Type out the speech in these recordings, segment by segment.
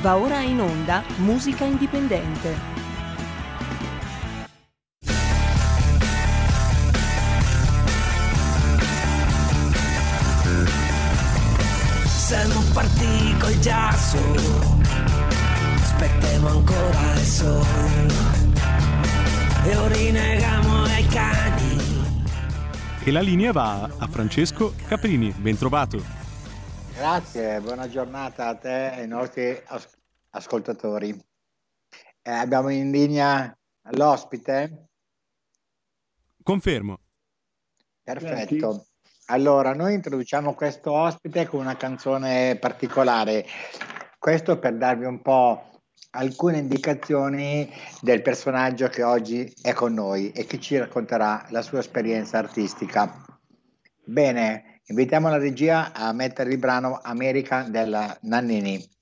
Va ora in onda Musica Indipendente. Siamo partiti col giasso, aspettiamo ancora il sole e ora rinegamo ai cani. E la linea va a Francesco Caprini, ben trovato. Grazie, buona giornata a te e ai nostri as- ascoltatori. Eh, abbiamo in linea l'ospite? Confermo. Perfetto. Allora, noi introduciamo questo ospite con una canzone particolare. Questo per darvi un po' alcune indicazioni del personaggio che oggi è con noi e che ci racconterà la sua esperienza artistica. Bene, invitiamo la regia a mettere il brano America della Nannini.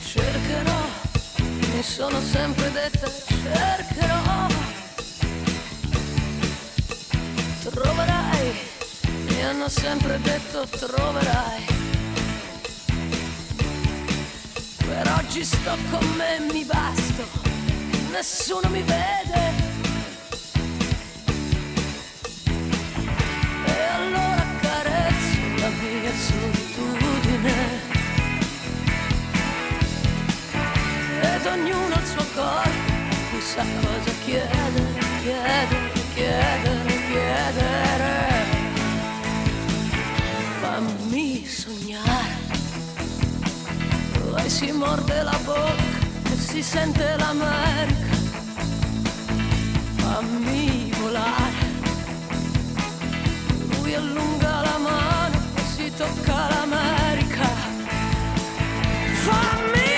Cercherò, mi sono sempre detta, cercherò. Hanno sempre detto troverai. Per oggi sto con me, mi basto, nessuno mi vede. E allora carezzo la mia solitudine. ed ognuno il suo corpo cui sa cosa chiedere, chiedere, chiedere, chiedere. Fammi sognare, poi si morde la bocca e si sente l'America. Fammi volare, lui allunga la mano e si tocca l'America. Fammi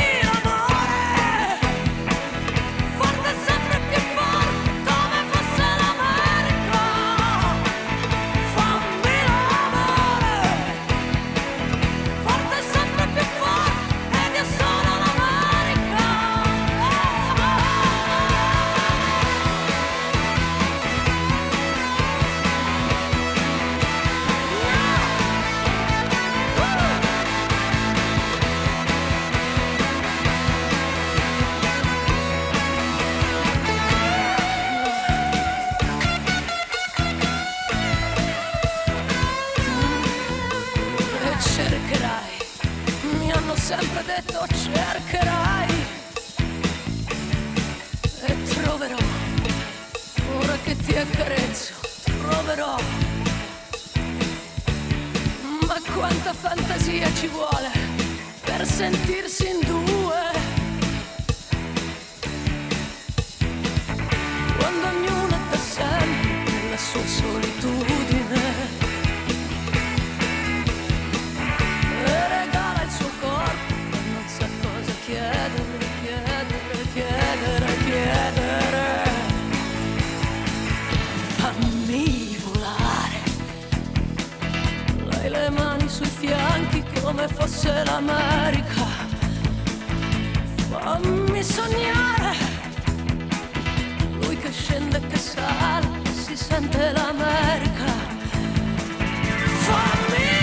fianchi come fosse l'America. Fammi sognare, lui che scende e che sale, si sente l'America. Fammi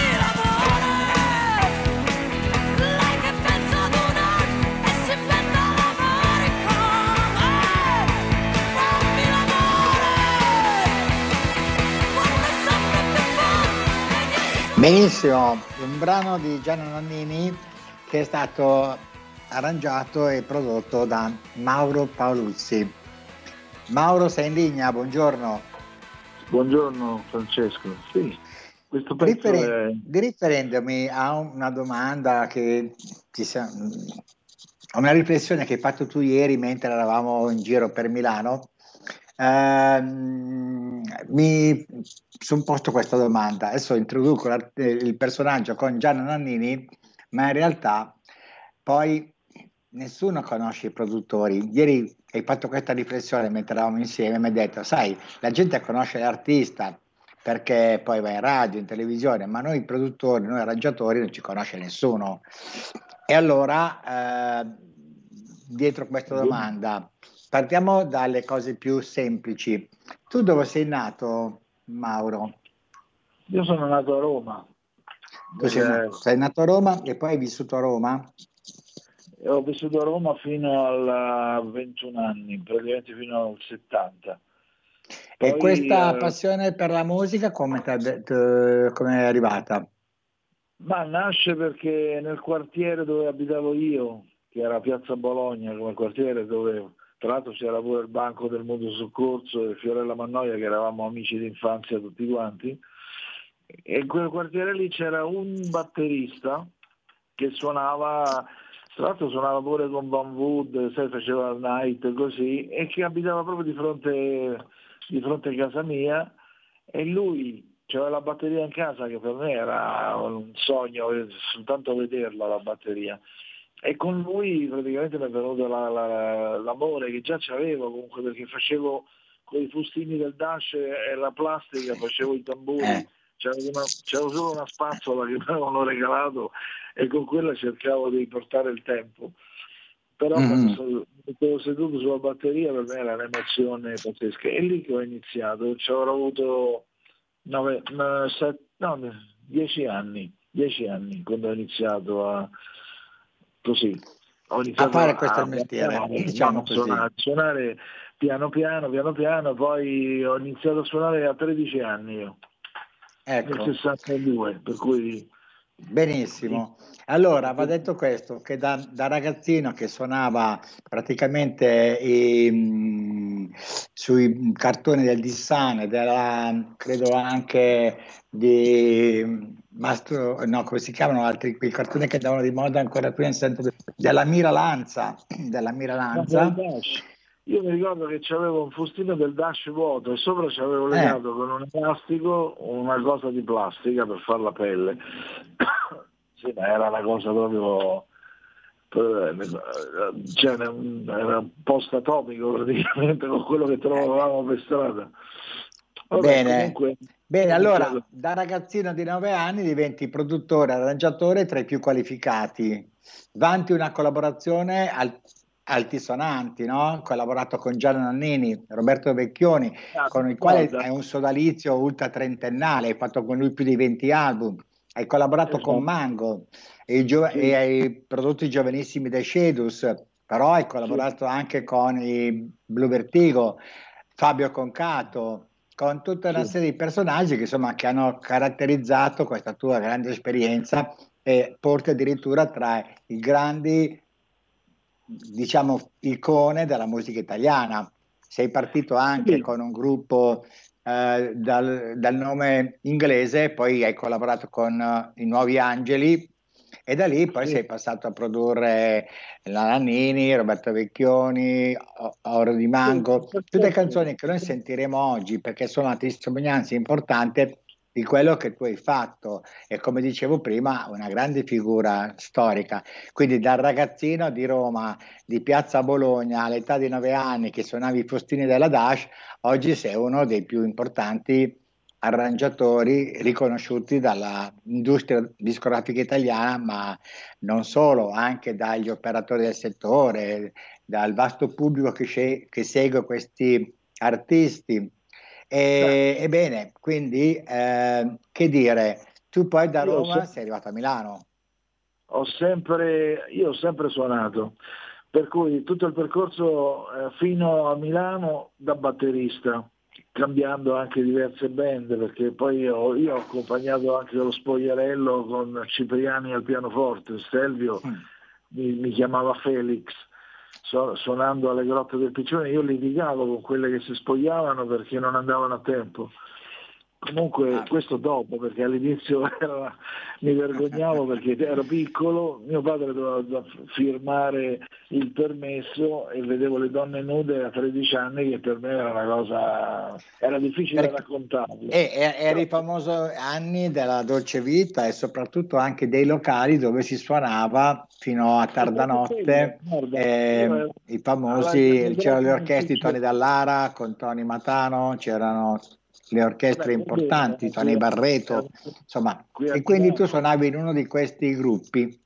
Benissimo, brano di Gianna Nannini che è stato arrangiato e prodotto da Mauro Paoluzzi. Mauro sei in linea, buongiorno. Buongiorno Francesco, sì, questo pezzo Riferen- è... riferendomi a una domanda che ti sa- a una riflessione che hai fatto tu ieri mentre eravamo in giro per Milano, ehm, mi sono posto questa domanda. Adesso introduco l'art- il personaggio con Gianna Nannini, ma in realtà poi nessuno conosce i produttori. Ieri hai fatto questa riflessione mentre eravamo insieme e mi hai detto, sai, la gente conosce l'artista, perché poi va in radio, in televisione, ma noi produttori, noi arrangiatori non ci conosce nessuno. E allora, eh, dietro questa domanda, partiamo dalle cose più semplici. Tu dove sei nato, Mauro? Io sono nato a Roma. Tu sei, nato, sei nato a Roma e poi hai vissuto a Roma? Ho vissuto a Roma fino a 21 anni, praticamente fino al 70. Poi, e questa eh, passione per la musica come, come è arrivata? Ma nasce perché nel quartiere dove abitavo io, che era Piazza Bologna, come quartiere dove tra l'altro c'era pure il banco del Mondo Soccorso e Fiorella Mannoia, che eravamo amici d'infanzia tutti quanti, e in quel quartiere lì c'era un batterista che suonava, tra l'altro suonava pure con Van Wood, sai, faceva il night così, e che abitava proprio di fronte, di fronte a casa mia, e lui c'era la batteria in casa che per me era un sogno soltanto vederla la batteria e con lui praticamente mi è venuto la, la, l'amore che già c'avevo comunque perché facevo con i fustini del dash e la plastica facevo i tamburi eh. c'avevo, una, c'avevo solo una spazzola che mi avevano regalato e con quella cercavo di portare il tempo però mm. quando sono seduto sulla batteria per me era un'emozione pazzesca e lì che ho iniziato ci avrò avuto 9, 7, no, 10 anni 10 anni quando ho iniziato a così. Ho iniziato a fare questo a, mestiere, a, diciamo a suonare, suonare, piano piano, piano piano, poi ho iniziato a suonare a 13 anni io, ecco. nel 62, per cui... Benissimo. Allora, va detto questo, che da, da ragazzino che suonava praticamente i, sui cartoni del Dissane, della, credo anche di Mastro, no, come si chiamano altri, quei cartoni che andavano di moda ancora qui in sento della Mira Lanza, della Mira Lanza. Io mi ricordo che c'avevo un fustino del dash vuoto e sopra ci avevo eh. legato eh. con un elastico una cosa di plastica per fare la pelle. sì, ma era una cosa proprio cioè, era un post atomico praticamente con quello che trovavamo per strada. Vabbè, Bene. Comunque, Bene, allora da ragazzino di 9 anni diventi produttore, arrangiatore tra i più qualificati. Vanti una collaborazione al, altisonanti, no? Collaborato con Gianni Nannini, Roberto Vecchioni, ah, con il quale è un sodalizio ultra trentennale, hai fatto con lui più di 20 album, hai collaborato esatto. con Mango e, gio- sì. e, hai prodotto i giovanissimi dei Shedus, però hai collaborato sì. anche con i Blue Vertigo, Fabio Concato, con tutta una serie di personaggi che, insomma, che hanno caratterizzato questa tua grande esperienza e porti addirittura tra i grandi, diciamo, icone della musica italiana. Sei partito anche sì. con un gruppo eh, dal, dal, nome inglese, poi hai collaborato con uh, i Nuovi Angeli, e da lì poi sì. sei passato a produrre la Nannini, Roberto Vecchioni, Oro di Mango, tutte canzoni che noi sentiremo oggi perché sono una testimonianza importante di quello che tu hai fatto e come dicevo prima una grande figura storica quindi dal ragazzino di Roma di Piazza Bologna all'età di nove anni che suonavi i fustini della Dash oggi sei uno dei più importanti arrangiatori riconosciuti dall'industria discografica italiana, ma non solo, anche dagli operatori del settore, dal vasto pubblico che, sce- che segue questi artisti. E, ebbene, quindi, eh, che dire, tu poi da Roma sei arrivato a Milano. Ho sempre, io ho sempre suonato, per cui tutto il percorso eh, fino a Milano da batterista cambiando anche diverse band perché poi io, io ho accompagnato anche lo spogliarello con Cipriani al pianoforte, Stelvio mm. mi, mi, chiamava Felix suonando alle grotte del Piccione, io litigavo con quelle che si spogliavano perché non andavano a tempo Comunque ah. questo dopo, perché all'inizio era, mi vergognavo perché ero piccolo, mio padre doveva firmare il permesso e vedevo le donne nude a 13 anni che per me era una cosa, era difficile perché, raccontarlo. E, era i famosi anni della dolce vita e soprattutto anche dei locali dove si suonava fino a tarda notte, eh, i famosi, c'erano le orchestre Tony Dallara con Tony Matano, c'erano le orchestre importanti, Tony sì. Barreto, insomma, Qui a e quindi tu suonavi in uno di questi gruppi.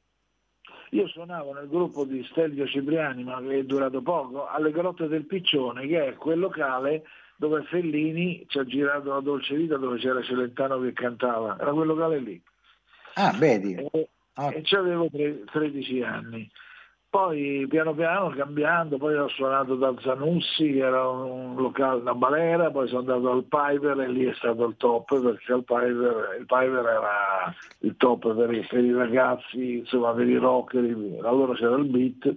Io suonavo nel gruppo di Stelvio Cipriani, ma che è durato poco, alle Grotte del Piccione, che è quel locale dove Fellini ci ha girato la Dolce Vita, dove c'era Celentano che cantava. Era quel locale lì. Ah, vedi, E, Ah. e avevo 13 anni. Poi piano piano cambiando, poi ho suonato da Zanussi, che era un locale, una balera, poi sono andato al Piper e lì è stato il top, perché il Piper, il Piper era il top per i, per i ragazzi, insomma per i rocker, allora c'era il beat.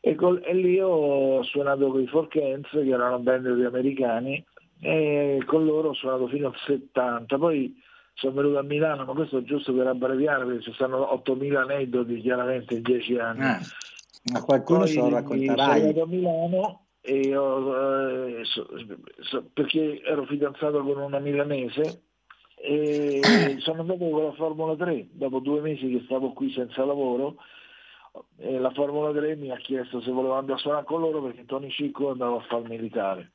E, col- e lì ho suonato con i Forkens, che erano band di americani, e con loro ho suonato fino al 70. Poi sono venuto a Milano, ma questo è giusto per abbreviare, perché ci stanno 8.000 aneddoti chiaramente in 10 anni. Ah, ma qualcuno Poi se lo sono racconterai. andato a Milano ho, eh, so- so- perché ero fidanzato con una milanese e sono andato con la Formula 3 dopo due mesi che stavo qui senza lavoro e la Formula 3 mi ha chiesto se volevo andare a suonare con loro perché Tony Cicco andava a fare il militare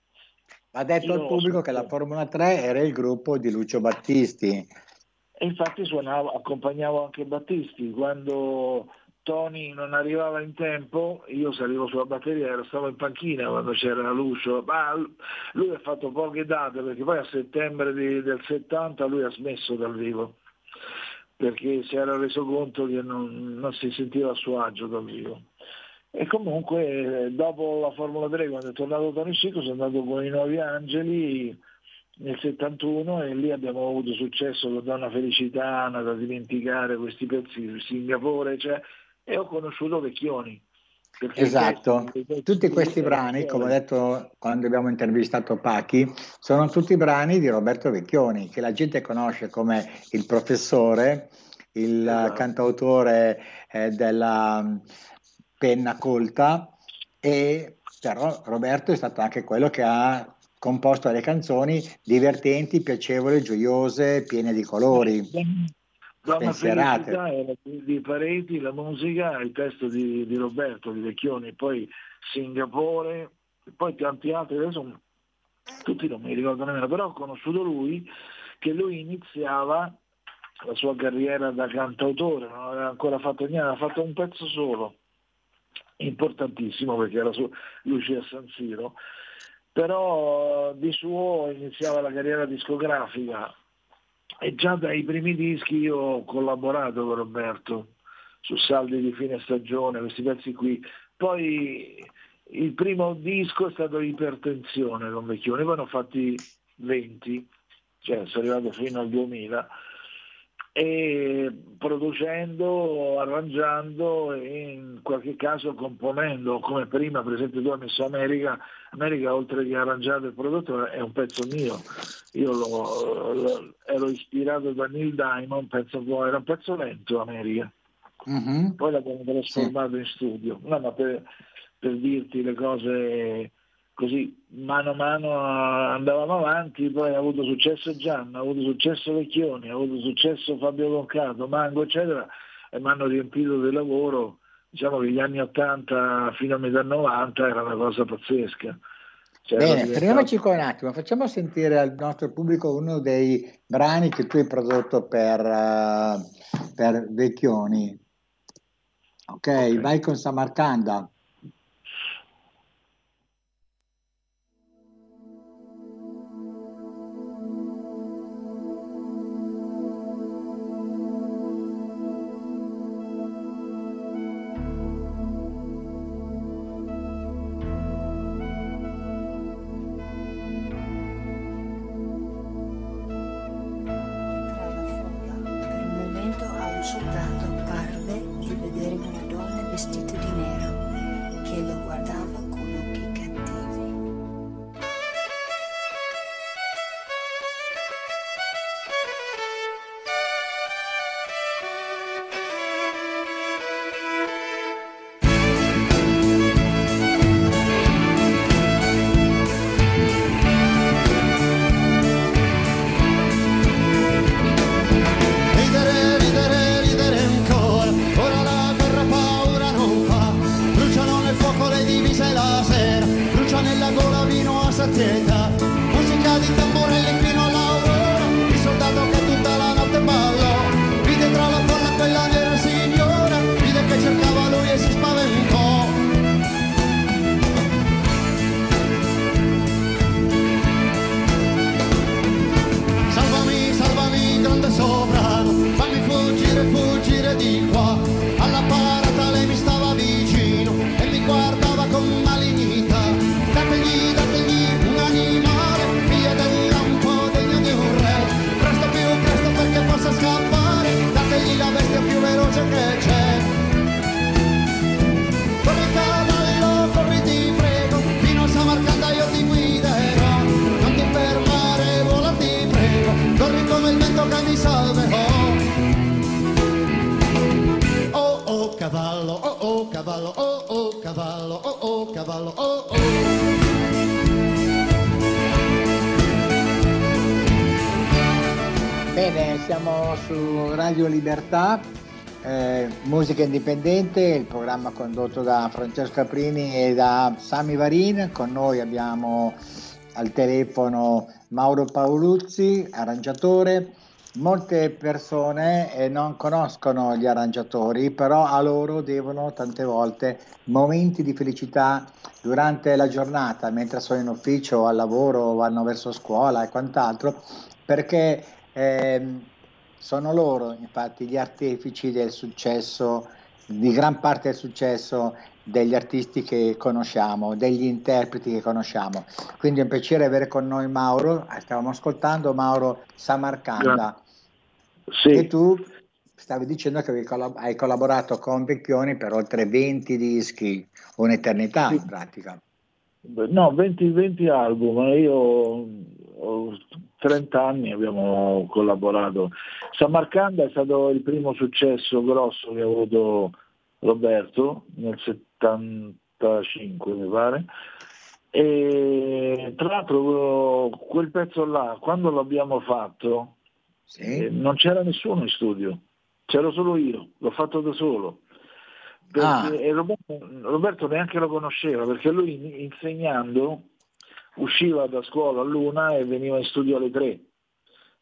Va detto al Io- pubblico che la Formula 3 era il gruppo di Lucio Battisti. e infatti suonavo, accompagnavo anche Battisti quando Tony non arrivava in tempo io salivo sulla batteria ero stavo in panchina quando c'era Lucio. Ma lui ha fatto poche date perché poi a settembre di- del 70 lui ha smesso dal vivo perché si era reso conto che non, non si sentiva a suo agio dal vivo. E comunque eh, dopo la Formula 3 quando è tornato Tony Cico sono andato con i Nuovi Angeli nel 71 e lì abbiamo avuto successo con Donna Felicitana, da dimenticare questi pezzi, Singapore, cioè, e ho conosciuto Vecchioni. Esatto, testi- tutti questi brani, come ho detto quando abbiamo intervistato Pachi, sono tutti brani di Roberto Vecchioni, che la gente conosce come il professore, il Esatto. cantautore eh, della mm, penna colta, e però Roberto è stato anche quello che ha composto le canzoni divertenti, piacevoli, gioiose, piene di colori. Donna. Felicità era di, Pareti, la musica, il testo di, di Roberto, di Vecchioni, poi Singapore, poi tanti altri, adesso tutti non mi ricordo nemmeno, però ho conosciuto lui, che lui iniziava la sua carriera da cantautore, non aveva ancora fatto niente, aveva fatto un pezzo solo, importantissimo perché era su Lucia San Siro, però di suo iniziava la carriera discografica e già dai primi dischi io ho collaborato con Roberto su saldi di fine stagione, questi pezzi qui. Poi il primo disco è stato Ipertensione con Vecchione, poi ne ho fatti 20, cioè sono arrivato fino al 2000 e producendo, arrangiando e in qualche caso componendo, come prima per esempio tu hai messo America, America oltre che arrangiato e prodotto è un pezzo mio, io lo- lo- ero ispirato da Neil Diamond, penso, era un pezzo lento America, Mhm. poi l'abbiamo trasformato in studio, no, ma per, per dirti le cose così mano a mano andavamo avanti, poi ha avuto successo Gianna, ha avuto successo Vecchioni, ha avuto successo Fabio Concato, Mango eccetera e mi hanno riempito di lavoro, diciamo che gli anni 80 fino a metà 90 era una cosa pazzesca. Cioè, Bene, diventato- fermiamoci qua un attimo, facciamo sentire al nostro pubblico uno dei brani che tu hai prodotto per, eh, per Vecchioni. Ok, Ok. vai con Samarcanda. Libertà, eh, musica indipendente, il programma condotto da Francesco Caprini e da Sami Varin. Con noi abbiamo al telefono Mauro Paoluzzi, arrangiatore. Molte persone eh, non conoscono gli arrangiatori, però a loro devono tante volte momenti di felicità durante la giornata, mentre sono in ufficio, al lavoro, vanno verso scuola e quant'altro, perché ehm, sono loro infatti gli artefici del successo, di gran parte del successo degli artisti che conosciamo, degli interpreti che conosciamo. Quindi è un piacere avere con noi Mauro, stavamo ascoltando Mauro Samarcanda. Sì. E tu stavi dicendo che hai collaborato con Vecchioni per oltre 20 dischi, un'eternità in pratica. No, 20, 20 album, io 30 anni abbiamo collaborato. Samarcanda è stato il primo successo grosso che ha avuto Roberto nel 75 mi pare. E tra l'altro quel pezzo là, quando l'abbiamo fatto, Sì? eh, non c'era nessuno in studio, c'ero solo io, l'ho fatto da solo. Perché, Ah. e Roberto, Roberto neanche lo conosceva perché lui in- insegnando usciva da scuola all'una e veniva in studio alle tre.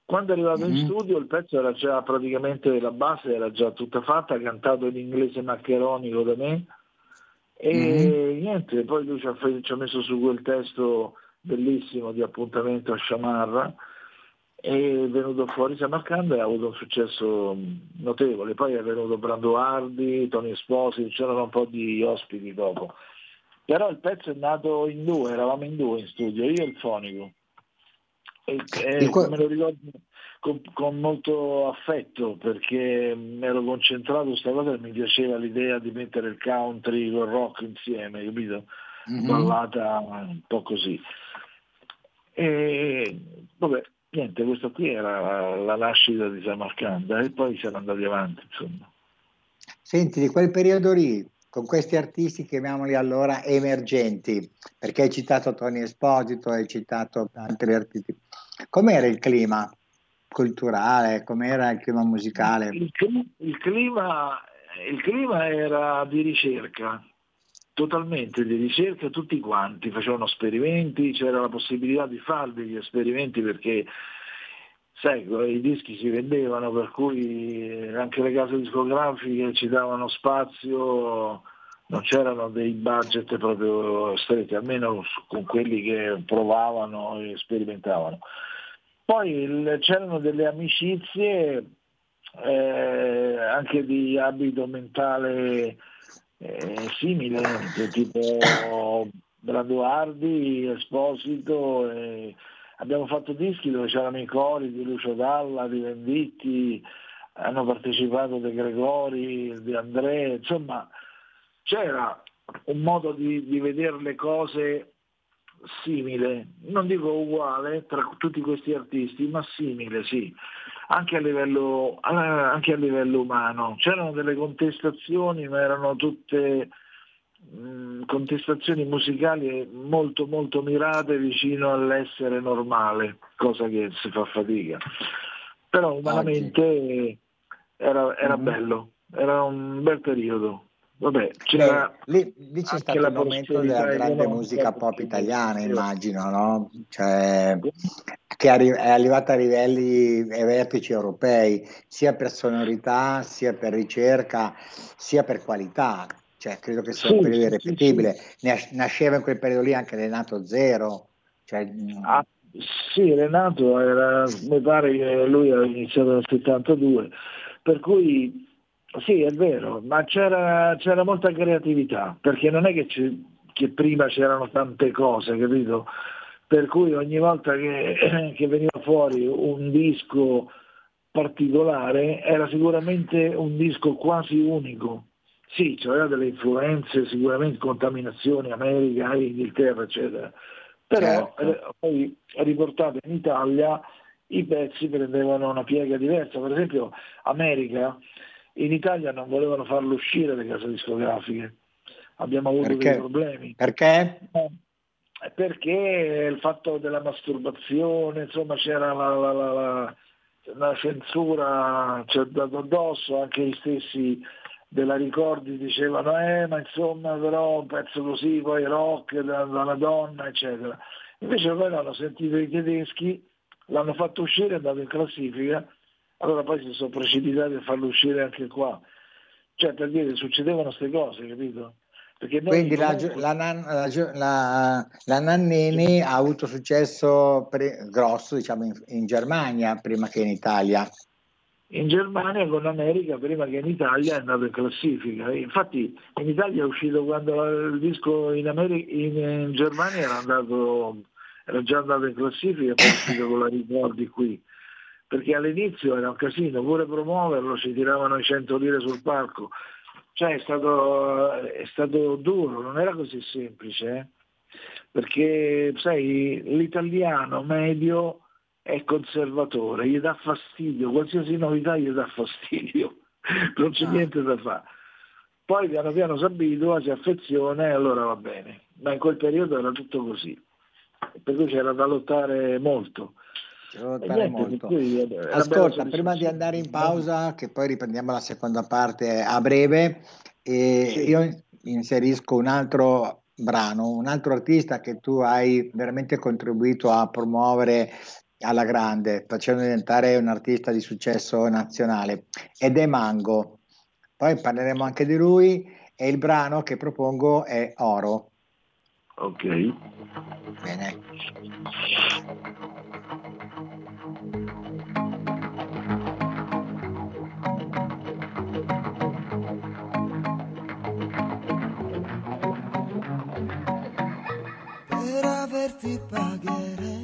Quando è arrivato in Mhm. studio il pezzo era già praticamente la base era già tutta fatta, cantato in inglese maccheronico da me e niente, poi lui ci ha, ci ha messo su quel testo bellissimo di appuntamento a Sciamarra e è venuto fuori Samarcanda e ha avuto un successo notevole. Poi è venuto Brando Hardy, Tony Esposito, c'erano un po' di ospiti dopo. Però il pezzo è nato in due, eravamo in due in studio, io e il fonico. E, e Il qua- me lo ricordo con, con molto affetto perché mi ero concentrato su questa cosa e mi piaceva l'idea di mettere il country col rock insieme, capito? Mhm. Ballata un po' così. E vabbè, niente, questa qui era la, la nascita di Samarcanda e poi siamo andati avanti, insomma. Senti, di quel periodo lì, con questi artisti, chiamiamoli allora emergenti, perché hai citato Tony Esposito, hai citato altri artisti, com'era il clima culturale, com'era il clima musicale? Il, il clima, il clima era di ricerca, totalmente di ricerca, tutti quanti facevano esperimenti, c'era la possibilità di fare degli esperimenti perché sai, i dischi si vendevano, per cui anche le case discografiche ci davano spazio, non c'erano dei budget proprio stretti, almeno con quelli che provavano e sperimentavano. Poi il- c'erano delle amicizie eh, anche di abito mentale eh, simile, cioè tipo Brando Hardy, Esposito, eh, abbiamo fatto dischi dove c'erano i cori di Lucio Dalla, di Venditti, hanno partecipato De Gregori, di Andrea, insomma c'era un modo di, di vedere le cose simile, non dico uguale tra tutti questi artisti, ma simile, sì, anche a livello, anche a livello umano. C'erano delle contestazioni, ma erano tutte mh, contestazioni musicali molto molto mirate vicino all'essere normale, cosa che si fa fatica. Però umanamente era, era Mhm. bello, era un bel periodo. Vabbè, c'era Beh, lì, lì c'è stato il momento della grande musica pop italiana, immagino, no? Cioè, che è arrivata a livelli e vertici europei, sia per sonorità, sia per ricerca, sia per qualità. Cioè, credo che sia un Sì, periodo sì, sì, Nasceva in quel periodo lì anche Renato Zero. Cioè, mh, Ah, sì, Renato era, mi pare che lui aveva iniziato nel 72, per cui sì, è vero, ma c'era, c'era molta creatività, perché non è che, che prima c'erano tante cose, capito? Per cui ogni volta che, che veniva fuori un disco particolare era sicuramente un disco quasi unico. Sì, c'era delle influenze, sicuramente contaminazioni, America, Inghilterra, eccetera. Però Certo. eh, poi riportate in Italia i pezzi prendevano una piega diversa. Per esempio America in Italia non volevano farlo uscire le case discografiche. Abbiamo avuto Perché? dei problemi. Perché? Eh, Perché il fatto della masturbazione, insomma c'era la, la- la- la- censura c'è dato addosso, anche gli stessi della ricordi dicevano eh ma insomma però un pezzo così, poi rock da, da una donna, eccetera. Invece poi l'hanno sentito i tedeschi, l'hanno fatto uscire, è andato in classifica, allora poi si sono precipitati a farlo uscire anche qua. Cioè per dire succedevano queste cose, capito? Quindi la, comunque- la, la la- la Nannini ha avuto successo pre- grosso diciamo, in, in Germania prima che in Italia. In Germania con l'America prima che in Italia è andato in classifica. Infatti in Italia è uscito quando il disco in, Ameri- in- Germania era, andato, era già andato in classifica e poi è uscito con la ricordi qui. Perché all'inizio era un casino, pure promuoverlo ci tiravano i 100 lire sul palco. Cioè è stato, è stato duro, non era così semplice. eh. Perché sai, l'italiano medio è conservatore, gli dà fastidio, qualsiasi novità gli dà fastidio, non c'è Ah. niente da fare. Poi piano piano si abitua, si affeziona e allora va bene. Ma in quel periodo era tutto così. Per cui c'era da lottare molto. Niente, cui, vabbè, Ascolta, prima di andare in pausa, che poi riprendiamo la seconda parte a breve, Sì. io inserisco un altro brano, un altro artista che tu hai veramente contribuito a promuovere alla grande, facendo diventare un artista di successo nazionale, ed è Mango. Poi parleremo anche di lui e il brano che propongo è Oro. Ok. Bene. Per averti pagherei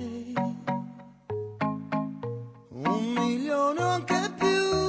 un milione o anche più,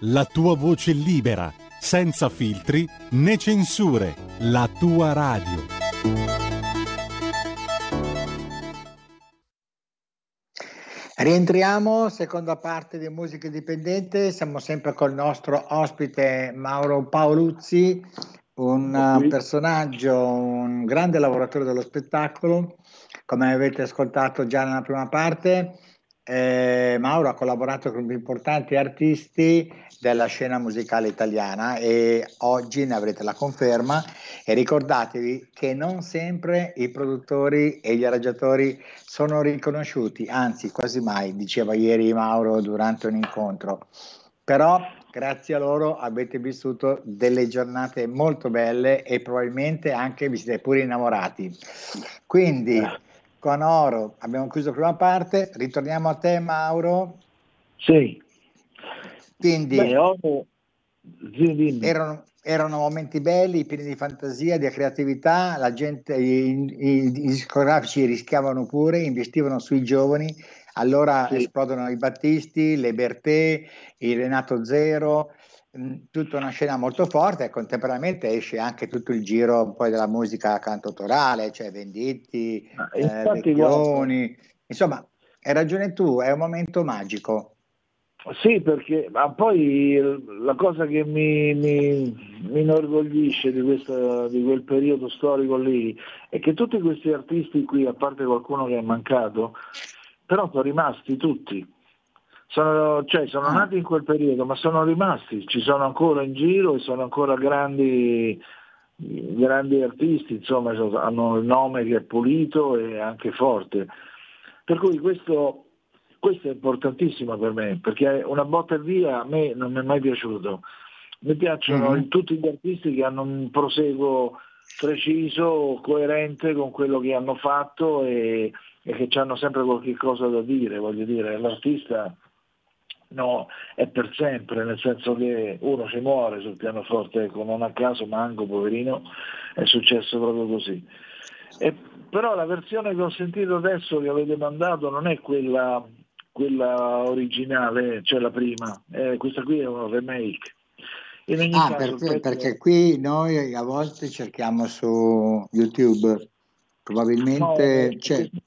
la tua voce libera, senza filtri né censure, la tua radio. Rientriamo, seconda parte di Musica Indipendente, siamo sempre col nostro ospite Mauro Paoluzzi, un uh, personaggio, un grande lavoratore dello spettacolo, come avete ascoltato già nella prima parte. Eh, Mauro ha collaborato con importanti artisti della scena musicale italiana e oggi ne avrete la conferma e ricordatevi che non sempre i produttori e gli arrangiatori sono riconosciuti, anzi quasi mai, diceva ieri Mauro durante un incontro. Però grazie a loro avete vissuto delle giornate molto belle e probabilmente anche vi siete pure innamorati. Quindi con Oro abbiamo chiuso la prima parte, ritorniamo a te Mauro. Sì. Quindi Beh, Oro... sì, erano, erano momenti belli, pieni di fantasia, di creatività, la gente, i, i- i discografici rischiavano pure, investivano sui giovani, allora Sì. esplodono i Battisti, le Bertè, il Renato Zero, tutta una scena molto forte e contemporaneamente esce anche tutto il giro poi della musica cantautorale, cioè Venditti, Ma eh, Vecchioni, insomma hai ragione tu, è un momento magico. Sì, perché ma poi la cosa che mi, mi, mi inorgoglisce di, questa- di quel periodo storico lì è che tutti questi artisti qui, a parte qualcuno che è mancato, però sono rimasti tutti. Sono, cioè, sono Ah. nati in quel periodo, ma sono rimasti, ci sono ancora in giro e sono ancora grandi, grandi artisti, insomma, hanno il nome che è pulito e anche forte. Per cui questo, questo è importantissimo per me, perché una botta e via a me non mi è mai piaciuto. Mi piacciono Mhm. tutti gli artisti che hanno un proseguo preciso, coerente con quello che hanno fatto e, e che hanno sempre qualche cosa da dire, voglio dire, l'artista no, è per sempre, nel senso che uno ci muore sul pianoforte, ecco, non a caso Mango, poverino, è successo proprio così. E, però la versione che ho sentito adesso che avete mandato non è quella, quella originale, cioè la prima, eh, questa qui è un remake. Ah, caso, perché, perché qui noi a volte cerchiamo su YouTube, probabilmente No,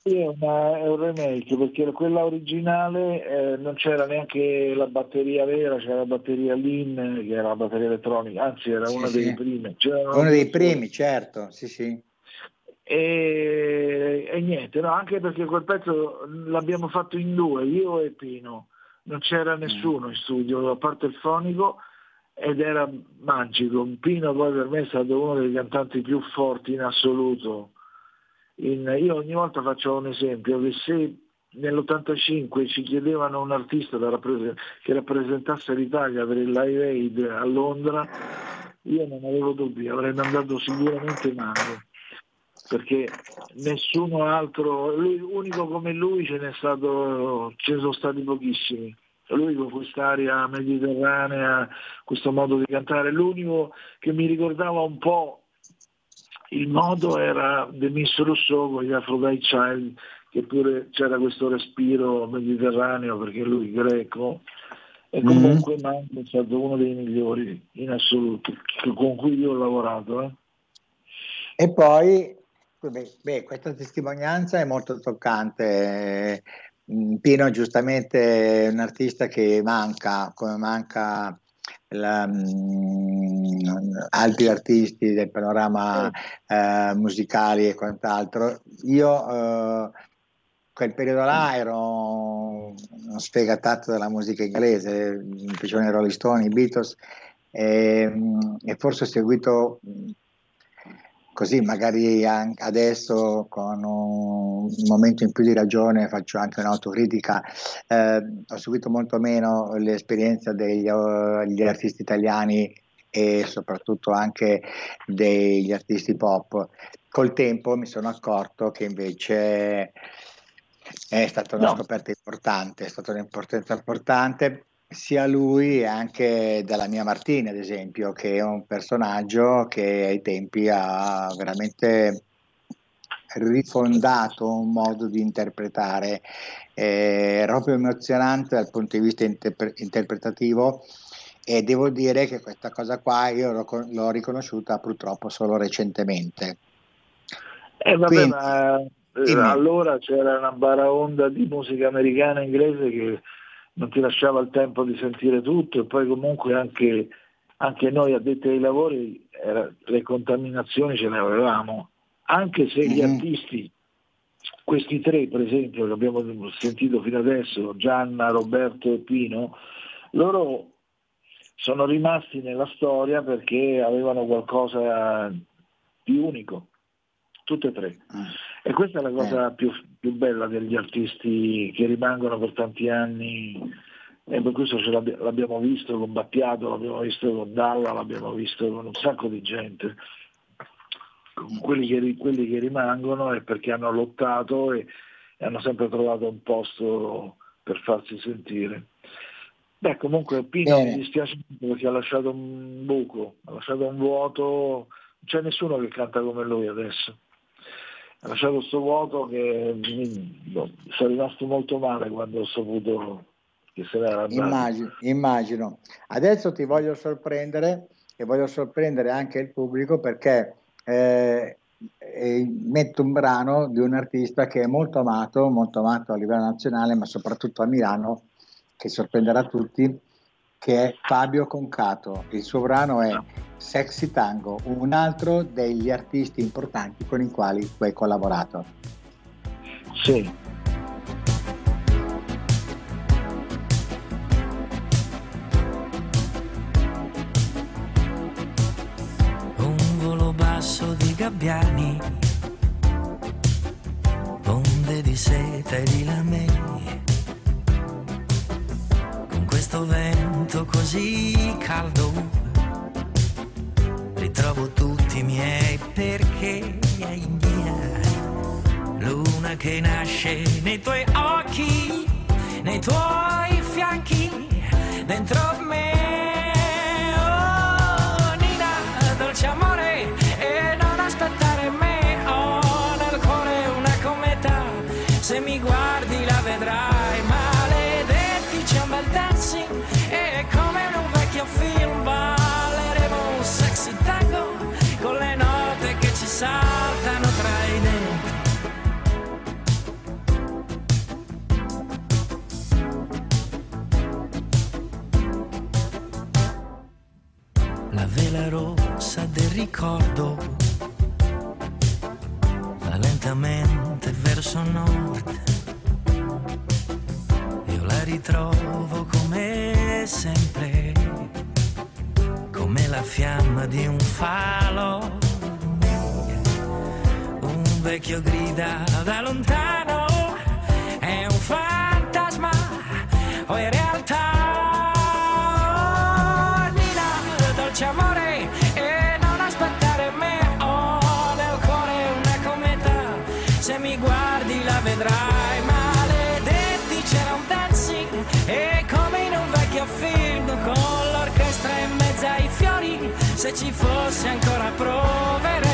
qui è, una- è un remake perché quella originale eh, non c'era neanche la batteria vera, c'era la batteria LIN che era la batteria elettronica, anzi era Sì, una sì. delle prime. C'erano Uno dei primi, certo, sì, sì. E, e niente, no, anche perché quel pezzo l'abbiamo fatto in due, io e Pino, non c'era nessuno in studio, a parte il fonico, ed era magico. Pino poi per me è stato uno dei cantanti più forti in assoluto. In- io ogni volta faccio un esempio, che se nell'85 ci chiedevano un artista che rappresentasse l'Italia per il Live Aid a Londra, io non avevo dubbi, avrei mandato sicuramente Mago perché nessuno altro, lui, unico come lui ce n'è stato, ce ne sono stati pochissimi. Lui con quest'aria mediterranea, questo modo di cantare, l'unico che mi ricordava un po' il modo era The Miss Rousseau con gli Aphrodite Child, che pure c'era questo respiro mediterraneo perché lui greco e comunque Mango è stato uno dei migliori in assoluto con cui io ho lavorato. eh. E poi, beh, beh, questa testimonianza è molto toccante. Mm, Pino giustamente è un artista che manca, come manca la, mh, altri artisti del panorama eh, musicali e quant'altro. Io eh, quel periodo là ero uno sfegatato della musica inglese, mi piacevano i Rolling Stone, i Beatles e, e forse ho seguito così magari adesso con un momento in più di ragione faccio anche un'autocritica, eh, ho seguito molto meno l'esperienza degli, degli artisti italiani e soprattutto anche degli artisti pop. Col tempo mi sono accorto che invece è stata una no. scoperta importante, è stata un'importanza importante sia lui e anche dalla mia Martina, ad esempio, che è un personaggio che ai tempi ha veramente rifondato un modo di interpretare eh, proprio emozionante dal punto di vista inter- interpretativo e devo dire che questa cosa qua io l'ho, l'ho riconosciuta purtroppo solo recentemente. Eh, vabbè, Quindi, ma eh, allora c'era una baraonda di musica americana e inglese che non ti lasciava il tempo di sentire tutto e poi comunque anche, anche noi addetti ai lavori era, le contaminazioni ce le avevamo, anche se gli mm-hmm. artisti, questi tre per esempio che abbiamo sentito fino adesso, Gianna, Roberto e Pino, loro sono rimasti nella storia perché avevano qualcosa di unico, tutte e tre. Mm. E questa è la cosa eh. più, più, bella degli artisti che rimangono per tanti anni e per questo ce l'abbiamo, visto con Battiato, l'abbiamo visto con Dalla, l'abbiamo visto con un sacco di gente. Quelli che, quelli che rimangono è perché hanno lottato e, e hanno sempre trovato un posto per farsi sentire. Beh, comunque Pino Bene. mi dispiace perché ha lasciato un buco, ha lasciato un vuoto, non c'è nessuno che canta come lui adesso lasciato questo vuoto che mi, no, sono rimasto molto male quando ho saputo che se n'era andato. Immagino, immagino. Adesso ti voglio sorprendere e voglio sorprendere anche il pubblico perché eh, metto un brano di un artista che è molto amato, molto amato a livello nazionale, ma soprattutto a Milano, che sorprenderà tutti, che è Fabio Concato. Il suo brano è Sexy Tango, un altro degli artisti importanti con i quali tu hai collaborato. Sì. Un volo basso di gabbiani, onde di seta e di lamei, questo vento così caldo ritrovo tutti i miei perché è mia. Luna che nasce nei tuoi occhi, nei tuoi fianchi, dentro me. Saltano tra i denti. La vela rossa del ricordo va lentamente verso nord. Io la ritrovo come sempre come la fiamma di un falo. Vecchio grida da lontano, è un fantasma o è realtà? Nina, dolce amore, e non aspettare me, ho nel cuore una cometa, se mi guardi la vedrai, maledetti c'era un dancing, e come in un vecchio film con l'orchestra in mezzo ai fiori, se ci fosse ancora proverei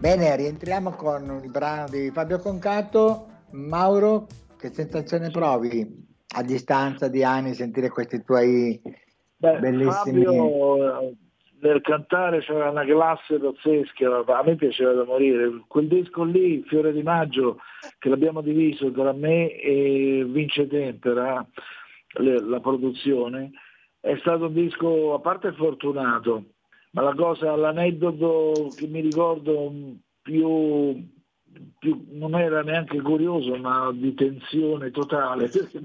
Bene, rientriamo con il brano di Fabio Concato. Mauro, che sensazione provi a distanza di anni sentire questi tuoi Beh, bellissimi... Fabio eh, nel cantare c'era una classe pazzesca, a me piaceva da morire. Quel disco lì, Fiore di Maggio, che l'abbiamo diviso tra me e Vince Tempera, la produzione, è stato un disco a parte fortunato, ma la cosa, l'aneddoto che mi ricordo più, più- non era neanche curioso, ma di tensione totale, perché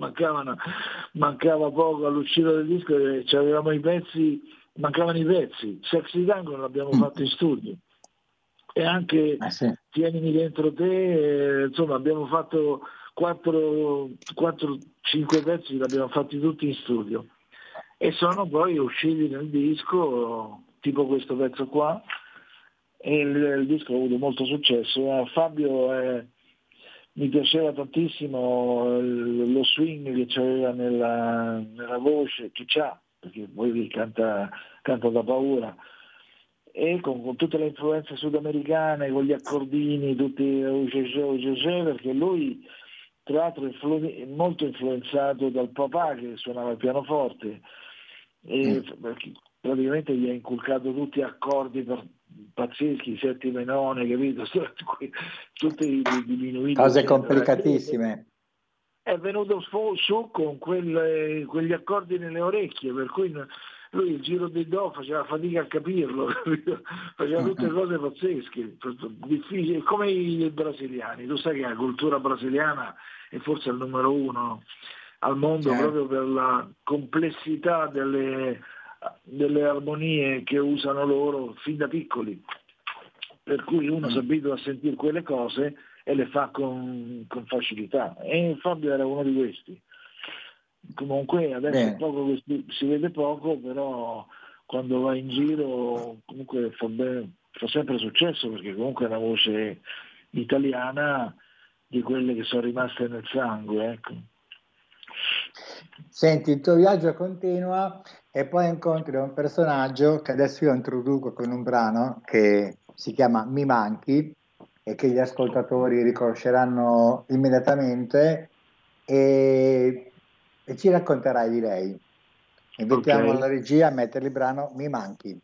mancava poco all'uscita del disco e avevamo i pezzi, mancavano i pezzi. Sexy Tango l'abbiamo fatto in studio. E anche Tienimi dentro te, eh, insomma abbiamo fatto 4-5 pezzi, li abbiamo fatti tutti in studio e sono poi usciti nel disco, tipo questo pezzo qua, e il, il disco ha avuto molto successo. Eh, Fabio eh, mi piaceva tantissimo lo swing che c'aveva nella, nella voce, che c'ha, perché poi canta, canta da paura, e con, con tutte le influenze sudamericane, con gli accordini, tutti UGG, UGG, perché lui tra l'altro è influ- molto influenzato dal papà che suonava il pianoforte. E perché praticamente gli ha inculcato tutti accordi per- pazzeschi, settime none, capito? Tutti diminuiti. Cose eccetera. complicatissime. È venuto su con quelle- quegli accordi nelle orecchie, per cui lui il giro di do faceva fatica a capirlo, capito? faceva tutte cose pazzesche, difficili, come i brasiliani. Tu sai che la cultura brasiliana è forse il numero uno al mondo Certo. proprio per la complessità delle, delle armonie che usano loro fin da piccoli. Per cui uno si abitua a sentire quelle cose e le fa con, con facilità. E Fabio era uno di questi. Comunque adesso poco si vede poco, però quando va in giro comunque fa, bene- fa sempre successo perché comunque è una voce italiana di quelle che sono rimaste nel sangue. Ecco. Senti, il tuo viaggio continua e poi incontri un personaggio che adesso io introduco con un brano che si chiama Mi Manchi e che gli ascoltatori riconosceranno immediatamente e, e ci racconterai di lei. Invitiamo Ok. la regia a mettere il brano Mi Manchi.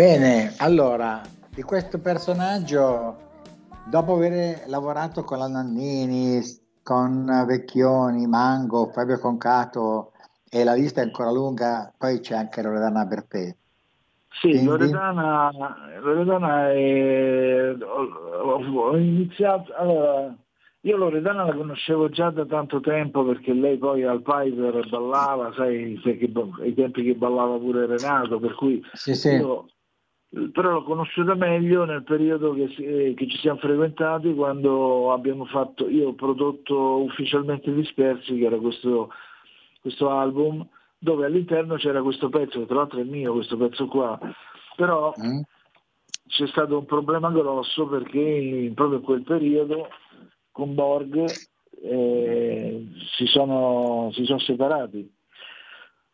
Bene, allora, di questo personaggio, dopo aver lavorato con la Nannini, con Vecchioni, Mango, Fabio Concato e la lista è ancora lunga, poi c'è anche Loredana Bertè. Sì, Quindi? Loredana, Loredana è, ho, iniziato, allora, io Loredana la conoscevo già da tanto tempo perché lei poi al Piper ballava, sai, sai che, ai tempi che ballava pure Renato, per cui Sì, sì. io però l'ho conosciuta meglio nel periodo che, si- eh, che ci siamo frequentati quando abbiamo fatto, io ho prodotto ufficialmente Dispersi, che era questo, questo album, dove all'interno c'era questo pezzo, che tra l'altro è mio questo pezzo qua, però c'è stato un problema grosso perché proprio in quel periodo con Borg eh, si, sono, si sono separati.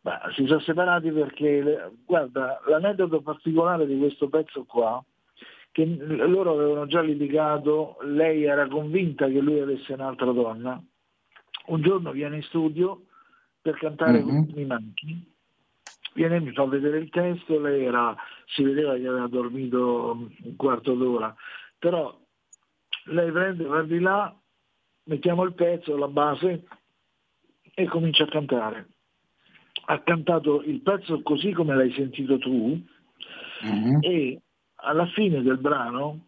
Ma si sono separati perché, guarda, l'aneddoto particolare di questo pezzo qua, che loro avevano già litigato, lei era convinta che lui avesse un'altra donna, un giorno viene in studio per cantare mm-hmm. Mi manchi, viene mi fa vedere il testo, lei era, si vedeva che aveva dormito un quarto d'ora, però lei prende, va di là, mettiamo il pezzo, la base e comincia a cantare. Ha cantato il pezzo così come l'hai sentito tu mm-hmm. e alla fine del brano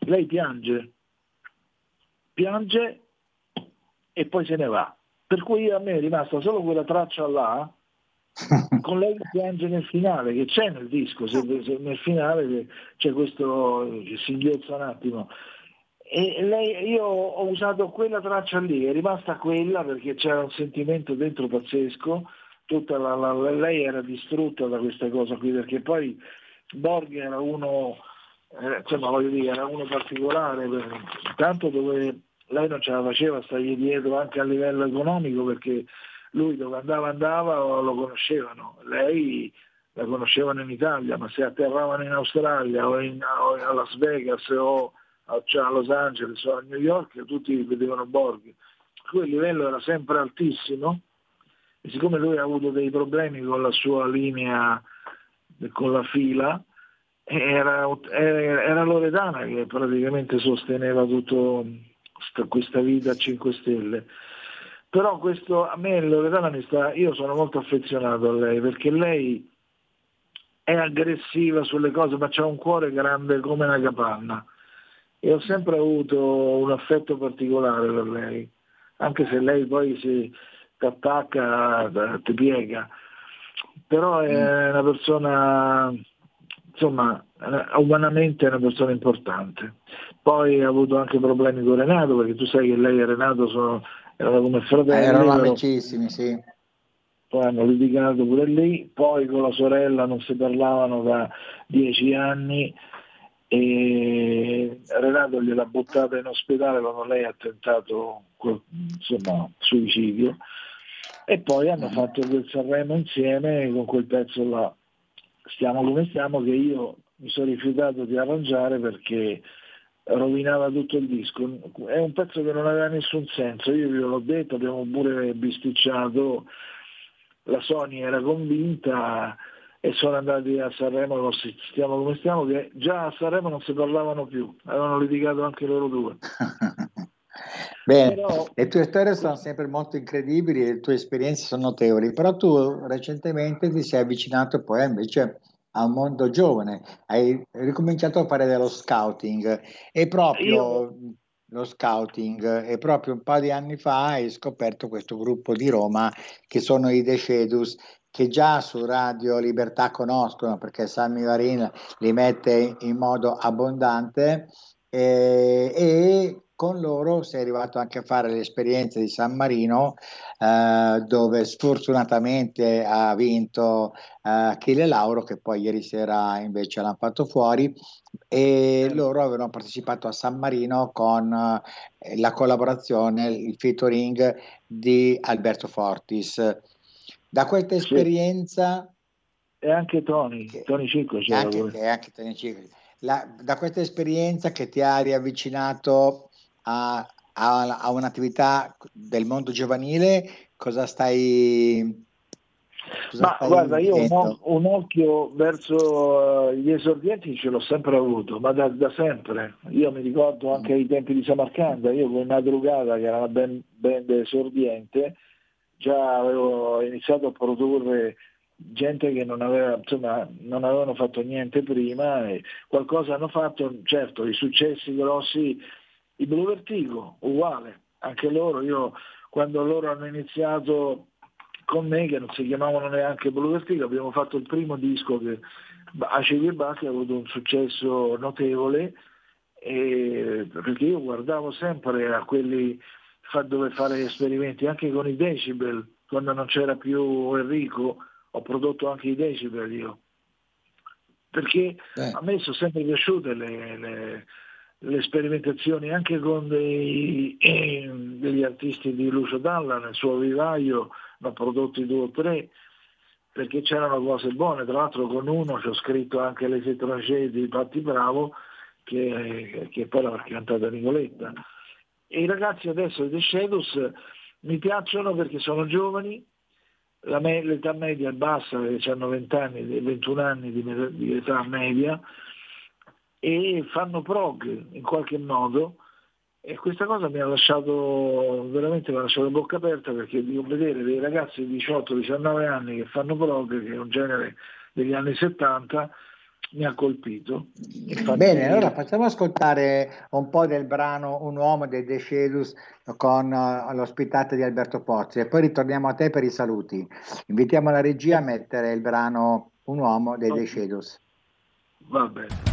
lei piange, piange e poi se ne va. Per cui a me è rimasta solo quella traccia là, con lei che piange nel finale, che c'è nel disco, se, se nel finale c'è questo, si inghiozza un attimo. E lei, io ho usato quella traccia lì, è rimasta quella perché c'era un sentimento dentro pazzesco, tutta la, la, lei era distrutta da questa cosa qui, perché poi Borghi era uno, eh, voglio dire, era uno particolare, tanto dove lei non ce la faceva stargli dietro anche a livello economico perché lui dove andava andava lo conoscevano, lei la conoscevano in Italia, ma se atterravano in Australia o, in, o a Las Vegas o a, cioè a, Los Angeles o a New York tutti vedevano Borghi. Il livello era sempre altissimo e siccome lui ha avuto dei problemi con la sua linea, con la fila, era, era Loredana che praticamente sosteneva tutto questa vita a 5 stelle. Però questo, a me Loredana mi sta, io sono molto affezionato a lei perché lei è aggressiva sulle cose ma ha un cuore grande come una capanna e ho sempre avuto un affetto particolare per lei, anche se lei poi si attacca, ti piega, però è mm. una persona, insomma, umanamente è una persona importante. Poi ha avuto anche problemi con Renato, perché tu sai che lei e Renato sono, erano come fratelli. Eh, erano amicissimi, sì. Poi hanno litigato pure lì, poi con la sorella non si parlavano da dieci anni e Renato gliel'ha buttata in ospedale quando lei ha tentato insomma, suicidio e poi hanno fatto quel Sanremo insieme con quel pezzo là. Stiamo come stiamo che io mi sono rifiutato di arrangiare perché rovinava tutto il disco. È un pezzo che non aveva nessun senso, io vi l'ho detto, abbiamo pure bisticciato, la Sony era convinta e sono andati a Sanremo, stiamo come stiamo, che già a Sanremo non si parlavano più, avevano litigato anche loro due. Bene, però... le tue storie sono sempre molto incredibili, le tue esperienze sono notevoli, però tu recentemente ti sei avvicinato poi invece a un mondo giovane, hai ricominciato a fare dello scouting e proprio Io... lo scouting e proprio un paio di anni fa hai scoperto questo gruppo di Roma che sono i Decedus che già su Radio Libertà conoscono perché Sammy Varin li mette in modo abbondante eh, e con loro sei arrivato anche a fare l'esperienza di San Marino eh, dove sfortunatamente ha vinto eh, Achille Lauro che poi ieri sera invece l'hanno fatto fuori e loro avevano partecipato a San Marino con eh, la collaborazione, il featuring di Alberto Fortis. Da questa esperienza... E anche Tony, che, Tony Cicco c'era anche, anche Tony Cicco. La, da questa esperienza che ti ha riavvicinato a, a, a un'attività del mondo giovanile, cosa stai Cosa ma guarda, io un, un, occhio verso uh, gli esordienti ce l'ho sempre avuto, ma da, da, sempre. Io mi ricordo anche ai tempi di Samarcanda, io con Madrugada, che era una band, band esordiente, già avevo iniziato a produrre gente che non, aveva, insomma, non avevano fatto niente prima e qualcosa hanno fatto, certo i successi grossi i Blue Vertigo, uguale, anche loro, io quando loro hanno iniziato con me, che non si chiamavano neanche Blue Vertigo, abbiamo fatto il primo disco che Acidi e Bacchi ha avuto un successo notevole, e, perché io guardavo sempre a quelli dove fare esperimenti, anche con i decibel, quando non c'era più Enrico, ho prodotto anche i decibel io. perché a me sono sempre piaciute le, le, le sperimentazioni anche con dei, degli artisti di Lucio Dalla, nel suo vivaio ne ho prodotti due o tre, perché c'erano cose buone, tra l'altro con uno ci ho scritto anche le tragedie di Patti Bravo, che, che poi l'ha cantata Nicoletta. E i ragazzi adesso di Shadows mi piacciono perché sono giovani, me- l'età media è bassa, hanno 20 anni, 21 anni di, di età media, e fanno prog in qualche modo e questa cosa mi ha lasciato veramente mi ha lasciato bocca aperta perché dico vedere dei ragazzi di 18-19 anni che fanno prog, che è un genere degli anni 70, mi ha colpito. Infatti... Bene, allora facciamo ascoltare un po' del brano Un uomo dei Decedus con uh, l'ospitata di Alberto Pozzi e poi ritorniamo a te per i saluti. Invitiamo la regia a mettere il brano Un uomo dei Decedus. Va bene.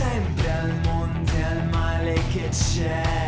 Sempre al mondo e al male che c'è.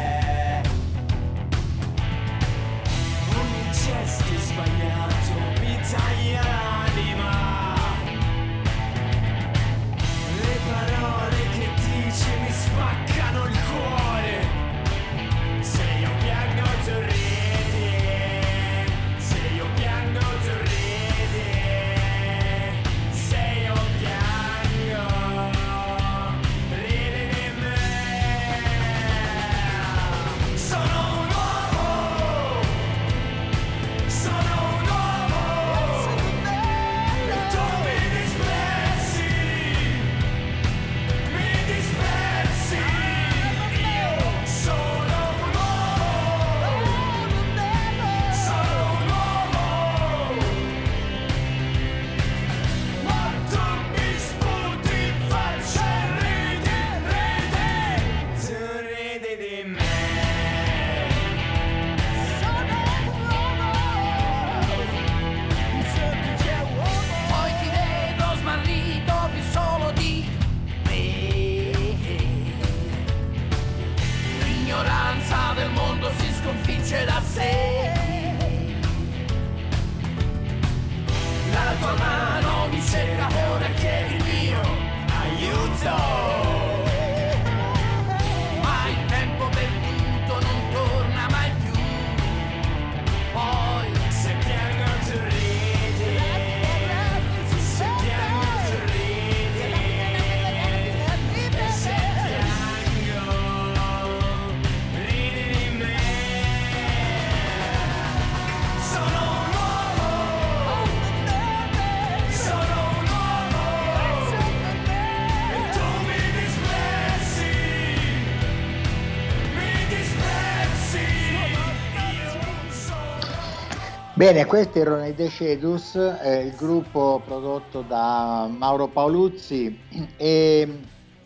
Bene, questi erano i Decedus, eh, il gruppo prodotto da Mauro Paoluzzi e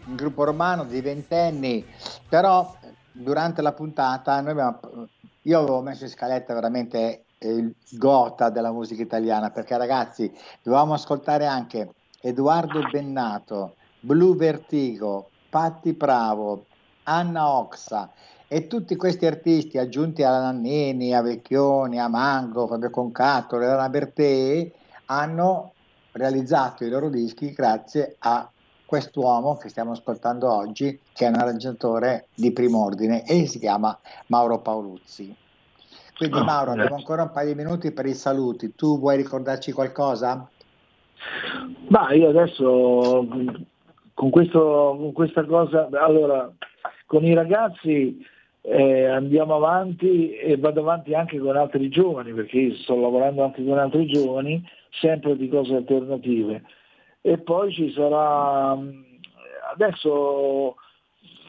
un gruppo romano di ventenni, però durante la puntata abbiamo, io avevo messo in scaletta veramente il gota della musica italiana perché ragazzi dovevamo ascoltare anche Edoardo Bennato, Blue Vertigo, Patti Bravo, Anna Oxa e tutti questi artisti aggiunti a Nannini, a Vecchioni, a Mango, Fabio Concato, Leona Bertè hanno realizzato i loro dischi grazie a quest'uomo che stiamo ascoltando oggi che è un arrangiatore di primo ordine e si chiama Mauro Paoluzzi. Quindi Ah, Mauro abbiamo ancora un paio di minuti per i saluti. Tu vuoi ricordarci qualcosa? Ma io adesso con, questo, con questa cosa, allora con i ragazzi eh, andiamo avanti e vado avanti anche con altri giovani, perché sto lavorando anche con altri giovani, sempre di cose alternative. E poi ci sarà, mh, adesso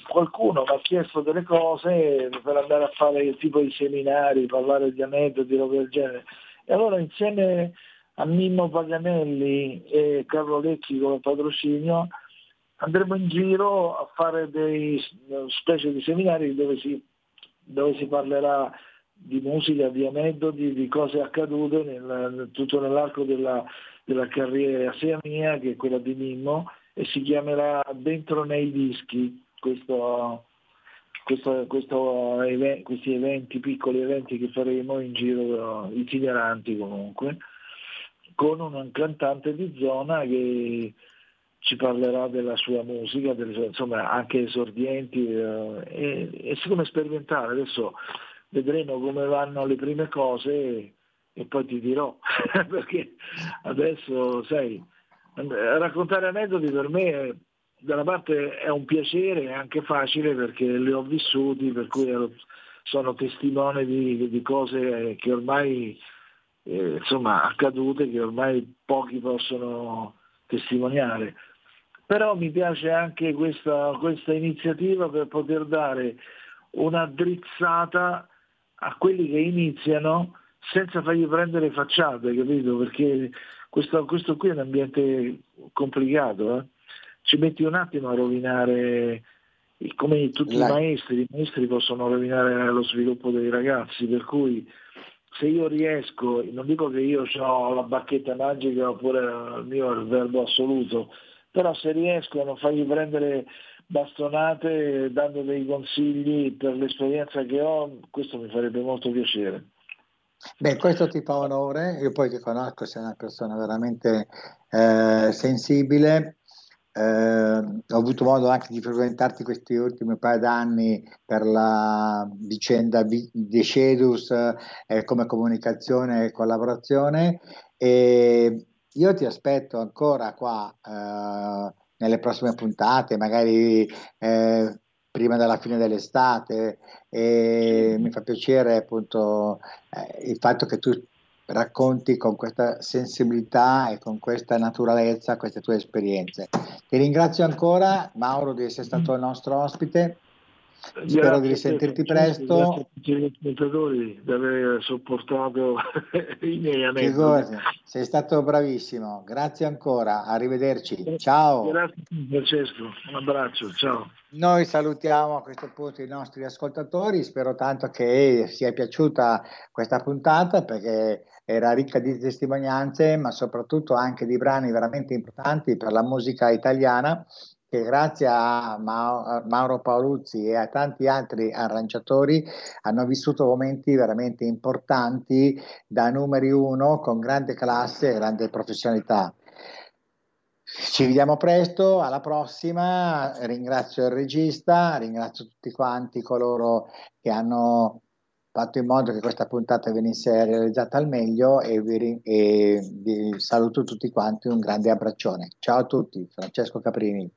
qualcuno mi ha chiesto delle cose per andare a fare tipo di seminari, parlare di aneddoti, robe del genere. E allora insieme a Mimmo Paganelli e Carlo Lecchi come patrocinio andremo in giro a fare dei specie di seminari dove si, dove si parlerà di musica, di aneddoti, di cose accadute nel- tutto nell'arco della, della carriera sia mia che quella di Mimmo e si chiamerà Dentro nei dischi questo, questo- questo questi eventi, piccoli eventi che faremo in giro, itineranti comunque, con un cantante di zona che ci parlerà della sua musica, delle insomma anche esordienti eh, e, e siccome sperimentare adesso vedremo come vanno le prime cose e, e poi ti dirò, perché adesso sai, raccontare aneddoti per me da una parte è un piacere, è anche facile perché li ho vissuti, per cui ero- sono testimone di, di cose che ormai eh, insomma accadute, che ormai pochi possono testimoniare. Però mi piace anche questa, questa iniziativa per poter dare una drizzata a quelli che iniziano senza fargli prendere facciate, capito? Perché questo, questo qui è un ambiente complicato, eh? ci metti un attimo a rovinare, come tutti La- i maestri, i maestri possono rovinare lo sviluppo dei ragazzi, per cui se io riesco, non dico che io ho la bacchetta magica oppure il mio è il verbo assoluto, però se riesco a fargli prendere bastonate dando dei consigli per l'esperienza che ho, questo mi farebbe molto piacere. Beh, questo ti fa onore, io poi ti conosco, sei una persona veramente eh, sensibile, eh, ho avuto modo anche di frequentarti questi ultimi paio d'anni per la vicenda Vi- di Shedus eh, come comunicazione e collaborazione e io ti aspetto ancora qua eh, nelle prossime puntate, magari eh, prima della fine dell'estate e mi fa piacere appunto eh, il fatto che tu racconti con questa sensibilità e con questa naturalezza queste tue esperienze. Ti ringrazio ancora Mauro di essere stato il nostro ospite. Spero di Grazie te, risentirti presto. Grazie a tutti gli ascoltatori di aver sopportato i miei aneddoti. Figurati, sei stato bravissimo. Grazie ancora. Arrivederci. Ciao. Grazie Francesco, un abbraccio, ciao. Noi salutiamo a questo punto i nostri ascoltatori, spero tanto che sia piaciuta questa puntata perché era ricca di testimonianze, ma soprattutto anche di brani veramente importanti per la musica italiana che grazie a Ma- a Mauro Paoluzzi e a tanti altri arrangiatori hanno vissuto momenti veramente importanti da numeri uno con grande classe e grande professionalità. Ci vediamo presto, alla prossima. Ringrazio il regista, ringrazio tutti quanti coloro che hanno fatto in modo che questa puntata venisse realizzata al meglio e vi, e vi saluto tutti quanti, un grande abbraccione. Ciao a tutti, Francesco Caprini.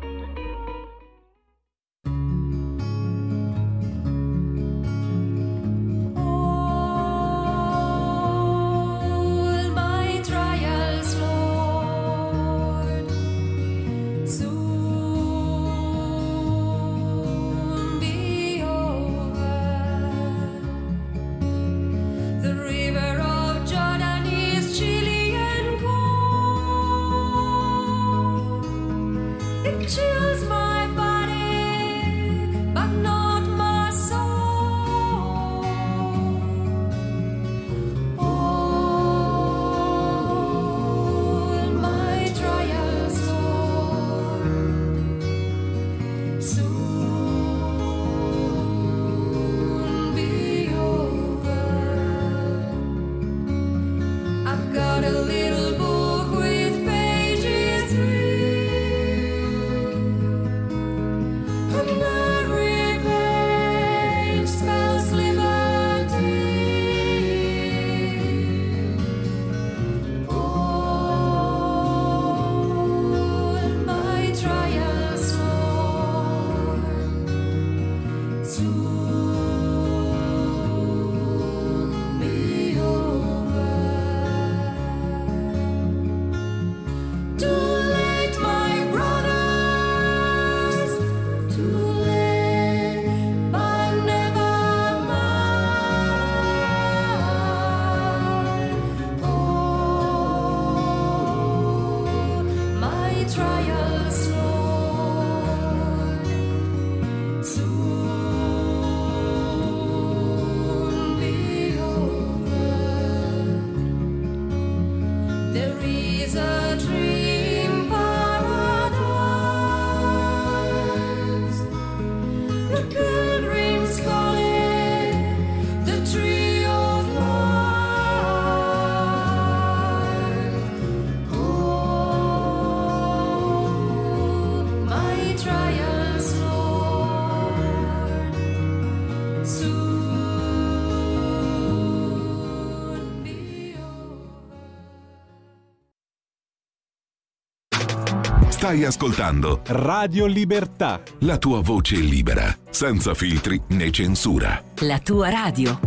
Stai ascoltando Radio Libertà. la tua voce libera, senza filtri né censura. La tua radio.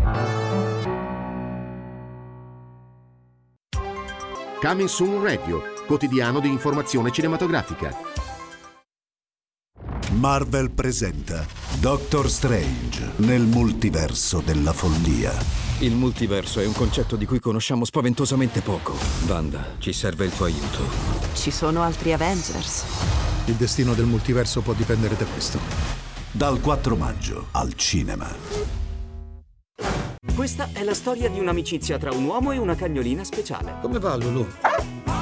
Coming Soon Radio, quotidiano di informazione cinematografica. Marvel presenta Doctor Strange nel multiverso della follia. Il multiverso è un concetto di cui conosciamo spaventosamente poco. Wanda, ci serve il tuo aiuto. Ci sono altri Avengers. Il destino del multiverso può dipendere da questo. Dal 4 maggio al cinema. Questa è la storia di un'amicizia tra un uomo e una cagnolina speciale. Come va, Lulu?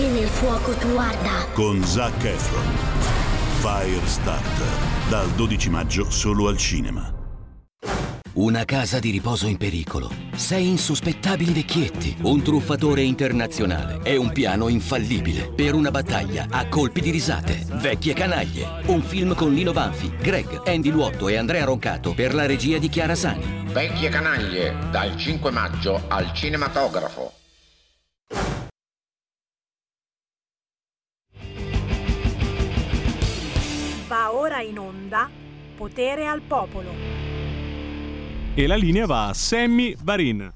che nel fuoco tu arda. Con Zac Efron. Firestarter. Dal 12 maggio solo al cinema. Una casa di riposo in pericolo. Sei insospettabili vecchietti. Un truffatore internazionale. E un piano infallibile. Per una battaglia a colpi di risate. Vecchie canaglie. Un film con Lino Banfi, Greg, Andy Luotto e Andrea Roncato per la regia di Chiara Sani. Vecchie canaglie, dal 5 maggio al cinematografo. Va ora in onda Potere al popolo. E la linea va a Sammy Varin.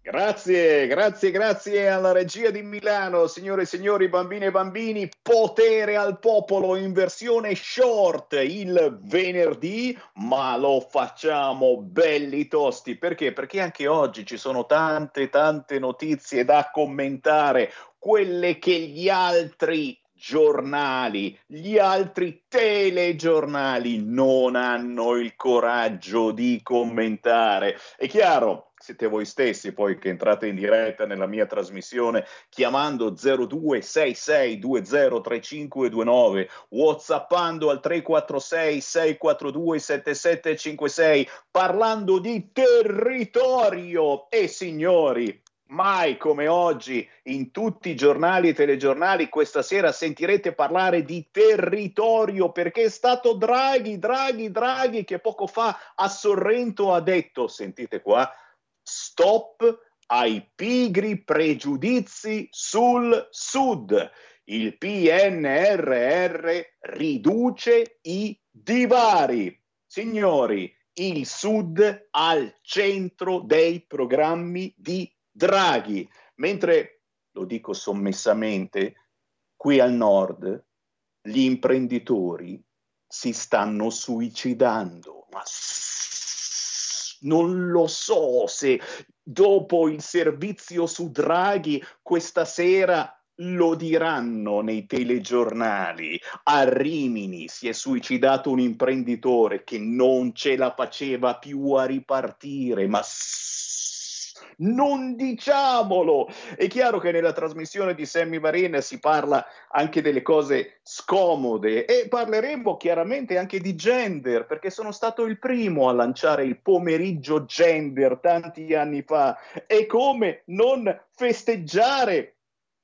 Grazie, grazie, grazie alla regia di Milano, signore e signori, bambine e bambini, potere al popolo in versione short il venerdì, ma lo facciamo belli tosti, perché? Perché anche oggi ci sono tante, tante notizie da commentare, quelle che gli altri giornali, gli altri telegiornali non hanno il coraggio di commentare. È chiaro, siete voi stessi poi che entrate in diretta nella mia trasmissione chiamando 0266203529, whatsappando al 346 642 7756, parlando di territorio e signori, Mai come oggi in tutti i giornali e telegiornali questa sera sentirete parlare di territorio perché è stato Draghi, Draghi, Draghi che poco fa a Sorrento ha detto, sentite qua, stop ai pigri pregiudizi sul sud. Il PNRR riduce i divari. Signori, il sud al centro dei programmi di Draghi, mentre, lo dico sommessamente, qui al nord gli imprenditori si stanno suicidando. Ma non lo so se dopo il servizio su Draghi questa sera lo diranno nei telegiornali. A Rimini si è suicidato un imprenditore che non ce la faceva più a ripartire, ma non diciamolo. È chiaro che nella trasmissione di Sammy Varin si parla anche delle cose scomode e parleremo chiaramente anche di gender, perché sono stato il primo a lanciare il pomeriggio gender tanti anni fa. E come non festeggiare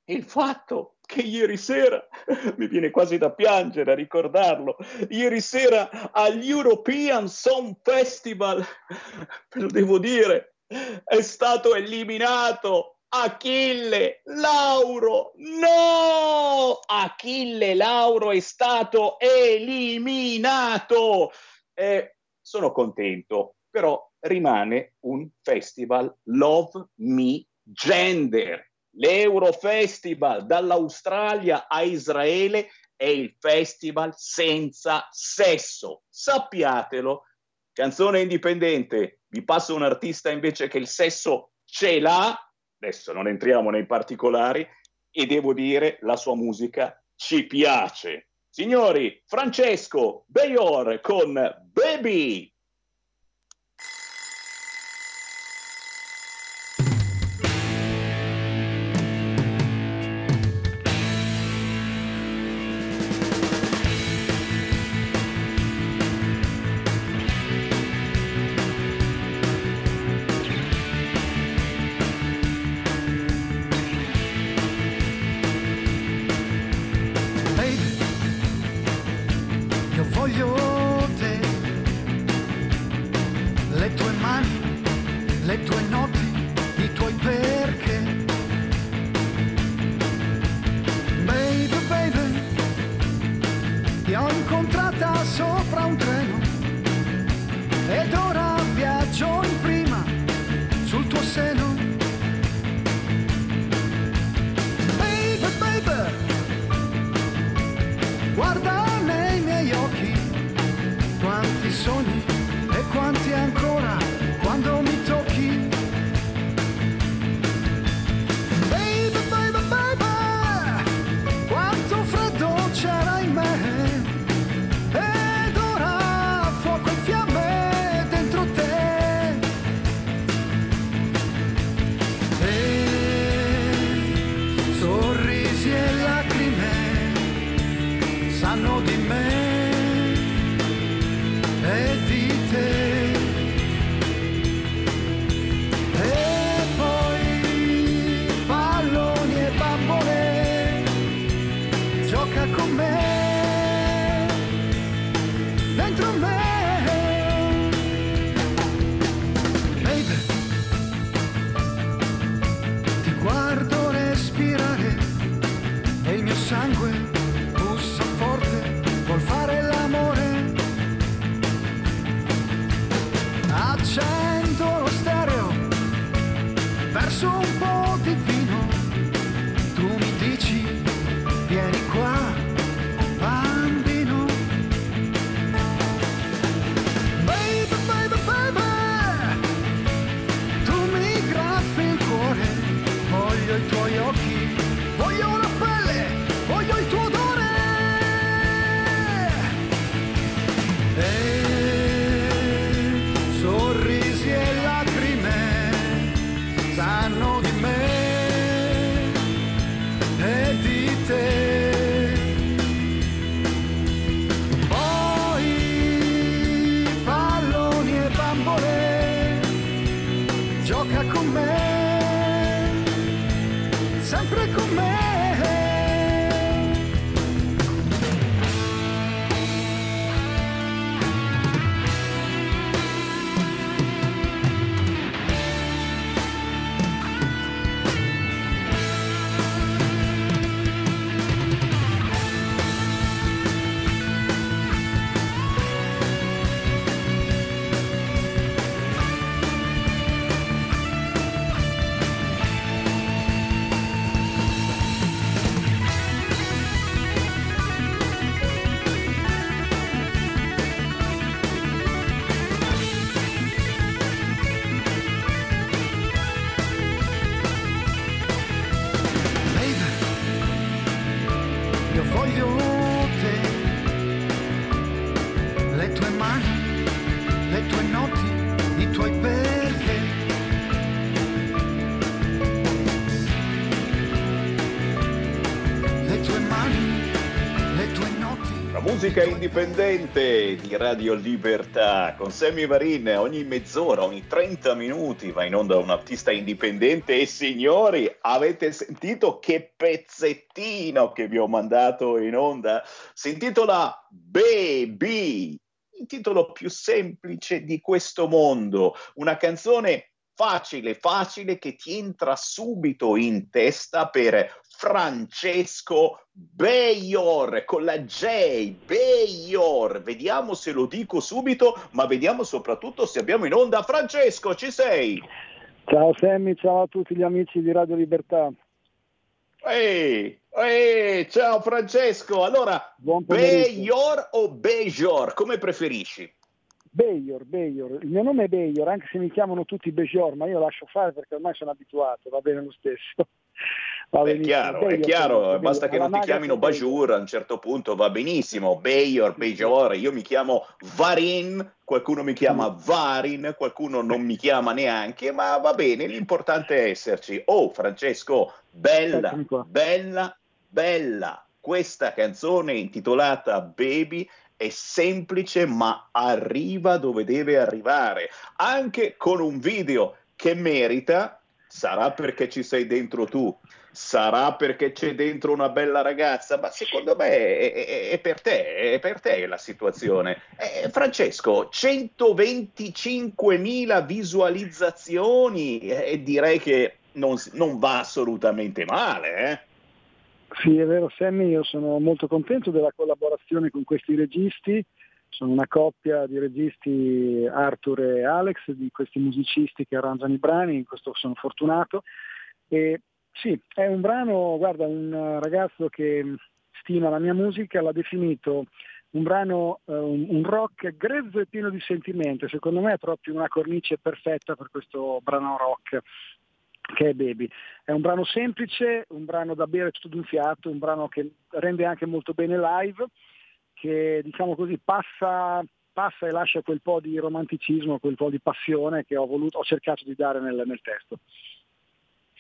il fatto che ieri sera, mi viene quasi da piangere a ricordarlo, ieri sera agli European Song Festival, ve lo devo dire, è stato eliminato Achille Lauro. No! Achille Lauro è stato eliminato. Eh, sono contento, però rimane un festival Love Me Gender. L'Eurofestival dall'Australia a Israele è il festival senza sesso. Sappiatelo. Canzone indipendente, vi passo un artista invece che il sesso ce l'ha, adesso non entriamo nei particolari, e devo dire la sua musica ci piace. Signori, Francesco Bayor con Baby. Musica indipendente di Radio Libertà con Sammy Varin ogni mezz'ora, ogni 30 minuti va in onda un artista indipendente e signori avete sentito che pezzettino che vi ho mandato in onda? Si intitola Baby, il titolo più semplice di questo mondo, una canzone facile, facile che ti entra subito in testa per Francesco Bayor con la J, Bayor. Vediamo se lo dico subito, ma vediamo soprattutto se abbiamo in onda Francesco, ci sei? Ciao Sammy, ciao a tutti gli amici di Radio Libertà. Ehi, ehi, ciao Francesco. Allora. Bayor o Bejor, come preferisci? Bayor, Bayor. Il mio nome è Bayor, anche se mi chiamano tutti Bejor, ma io lascio fare perché ormai sono abituato, va bene lo stesso. Va È chiaro, è chiaro, basta che non ti chiamino Bajur, a un certo punto va benissimo, Bayor, Bejor, io mi chiamo Varin, qualcuno mi chiama Varin, qualcuno non mi chiama neanche, ma va bene, l'importante è esserci. Oh, Francesco, bella, bella, bella, questa canzone intitolata Baby è semplice ma arriva dove deve arrivare, anche con un video che merita sarà perché ci sei dentro tu, sarà perché c'è dentro una bella ragazza, ma secondo me è, è- è per te, è per te la situazione. Eh, Francesco, 125.000 visualizzazioni e direi che non, non va assolutamente male, eh? Sì, è vero Sammy, io sono molto contento della collaborazione con questi registi, sono una coppia di registi Arthur e Alex, di questi musicisti che arrangiano i brani, in questo sono fortunato. E sì, è un brano, guarda, un ragazzo che stima la mia musica l'ha definito un brano, eh, un rock grezzo e pieno di sentimento, secondo me è proprio una cornice perfetta per questo brano rock che è Baby. È un brano semplice, un brano da bere tutto d'un fiato, un brano che rende anche molto bene live, che diciamo così passa, passa e lascia quel po' di romanticismo, quel po' di passione che ho, voluto, ho cercato di dare nel, nel testo.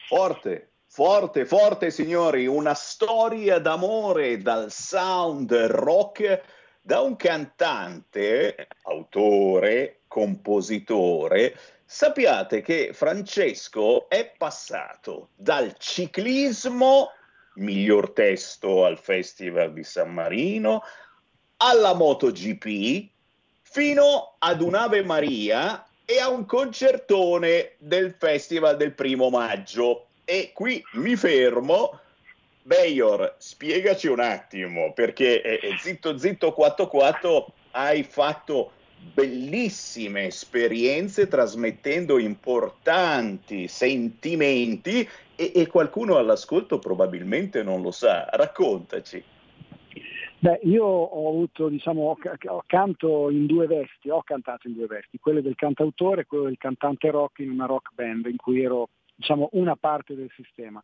Forte, forte, forte signori, una storia d'amore dal sound rock da un cantante, autore, compositore. Sappiate che Francesco è passato dal ciclismo, miglior testo al Festival di San Marino, alla MotoGP, fino ad un'Ave Maria e a un concertone del Festival del primo maggio. E qui mi fermo. Bayor, spiegaci un attimo, perché eh, eh, zitto zitto 44 hai fatto bellissime esperienze trasmettendo importanti sentimenti e, e qualcuno all'ascolto probabilmente non lo sa. Raccontaci. Beh, io ho avuto, diciamo, canto in due vesti, ho cantato in due vesti, quello del cantautore e quello del cantante rock in una rock band in cui ero, diciamo, una parte del sistema.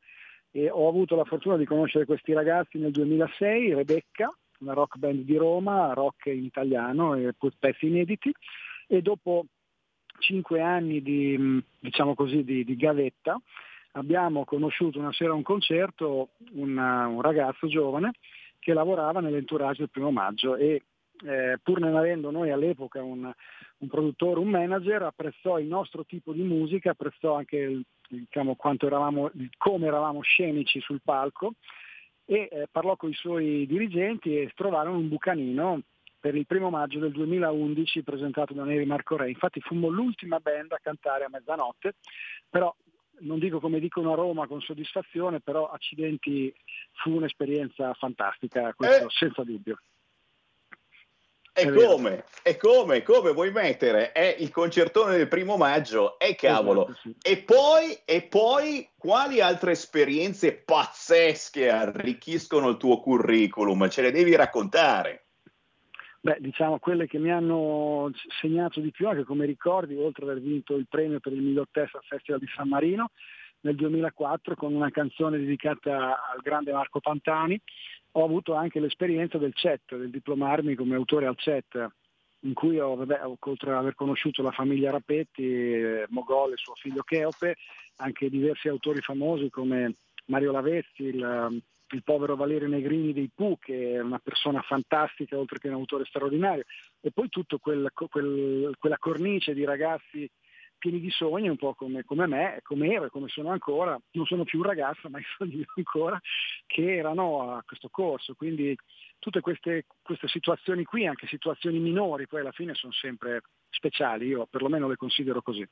E ho avuto la fortuna di conoscere questi ragazzi nel 2006, Rebecca, una rock band di Roma, rock in italiano e pezzi inediti, e dopo cinque anni di, diciamo così, di, di gavetta abbiamo conosciuto una sera a un concerto una- un ragazzo giovane che lavorava nell'entourage del primo maggio e eh, pur non avendo noi all'epoca un, un produttore, un manager, apprezzò il nostro tipo di musica, apprezzò anche il- diciamo, quanto eravamo, come eravamo scenici sul palco e eh, parlò con i suoi dirigenti e trovarono un bucanino per il primo maggio del 2011 presentato da Neri Marco Re. Infatti fummo l'ultima band a cantare a mezzanotte, però non dico come dicono a Roma con soddisfazione, però accidenti fu un'esperienza fantastica, questo Eh. senza dubbio. E come? E come? Come vuoi mettere? È il concertone del primo maggio, e cavolo. Esatto, sì. E poi, e poi, quali altre esperienze pazzesche arricchiscono il tuo curriculum? Ce le devi raccontare. Beh, diciamo quelle che mi hanno segnato di più, anche come ricordi, oltre ad aver vinto il premio per il miglior test al Festival di San Marino nel 2004 con una canzone dedicata al grande Marco Pantani, ho avuto anche l'esperienza del CET, del diplomarmi come autore al CET, in cui ho, vabbè, oltre ad aver conosciuto la famiglia Rapetti, eh, Mogol e suo figlio Cheope, anche diversi autori famosi come Mario Lavezzi, il, il povero Valerio Negrini dei Pooh, che è una persona fantastica oltre che un autore straordinario, e poi tutto quel, quel- quella cornice di ragazzi pieni di sogni, un po' come, come me, come ero e come sono ancora, non sono più un ragazzo, ma sogno ancora, che erano a questo corso. Quindi tutte queste, queste situazioni qui, anche situazioni minori, poi alla fine sono sempre speciali, io perlomeno le considero così.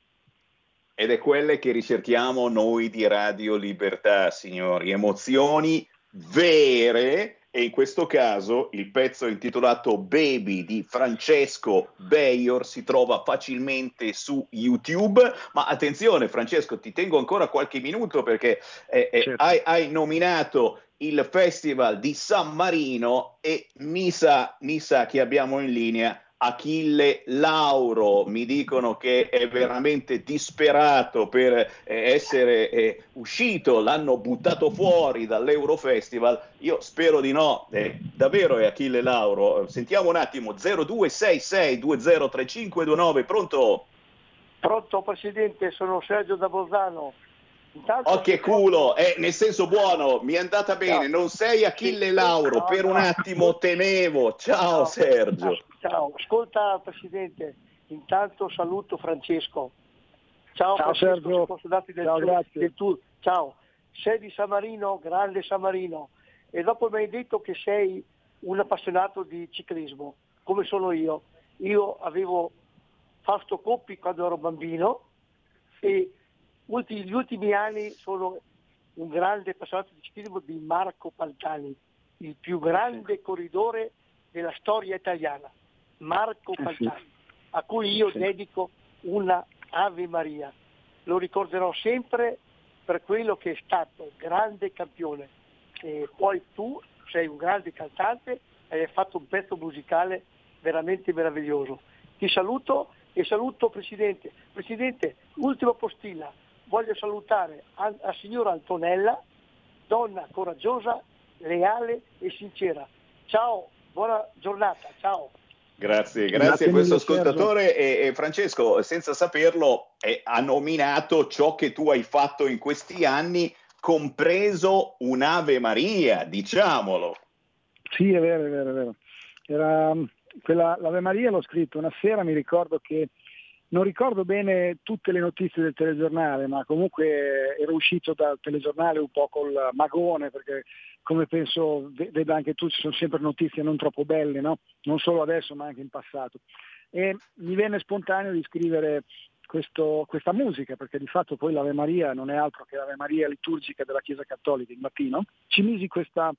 Ed è quelle che ricerchiamo noi di Radio Libertà, signori. Emozioni vere. E in questo caso il pezzo intitolato Baby di Francesco Bayor si trova facilmente su YouTube. Ma attenzione, Francesco, ti tengo ancora qualche minuto perché eh, eh, Certo. hai, hai nominato il Festival di San Marino e mi sa, mi sa che abbiamo in linea Achille Lauro, mi dicono che è veramente disperato per eh, essere eh, uscito, l'hanno buttato fuori dall'Eurofestival, io spero di no, eh, davvero è Achille Lauro, sentiamo un attimo, 0266203529, pronto? Pronto Presidente, sono Sergio da Bolzano. Intanto Oh che culo, eh, nel senso buono, mi è andata bene, non sei Achille Lauro, per un attimo temevo, ciao Sergio. Ciao, ascolta Presidente, intanto saluto Francesco. Ciao, Ciao, Francesco, Sergio. se posso darti del, Ciao, tuo- grazie. del tuo- Ciao, sei di San Marino, grande San Marino, e dopo mi hai detto che sei un appassionato di ciclismo, come sono io. Io avevo Fausto Coppi quando ero bambino e ulti- gli ultimi anni sono un grande appassionato di ciclismo di Marco Pantani, il più grande corridore della storia italiana, Marco Eh sì. Pantani, a cui io dedico una Ave Maria. Lo ricorderò sempre per quello che è stato grande campione. E poi tu sei un grande cantante e hai fatto un pezzo musicale veramente meraviglioso. Ti saluto e saluto Presidente. Presidente, ultima postilla. Voglio salutare a- la signora Antonella, donna coraggiosa, leale e sincera. Ciao, buona giornata, ciao. Grazie, grazie, Grazie a questo ascoltatore e, e Francesco, senza saperlo, eh, ha nominato ciò che tu hai fatto in questi anni, compreso un'Ave Maria, diciamolo. Sì, è vero, è vero, è vero. Era, mm, quella, l'Ave Maria l'ho scritto una sera, mi ricordo che non ricordo bene tutte le notizie del telegiornale, ma comunque ero uscito dal telegiornale un po' col magone, perché come penso ve- veda anche tu, ci sono sempre notizie non troppo belle, no? non solo adesso ma anche in passato. E mi venne spontaneo di scrivere questo- questa musica, perché di fatto poi l'Ave Maria non è altro che l'Ave Maria liturgica della Chiesa Cattolica il mattino. Ci misi questa,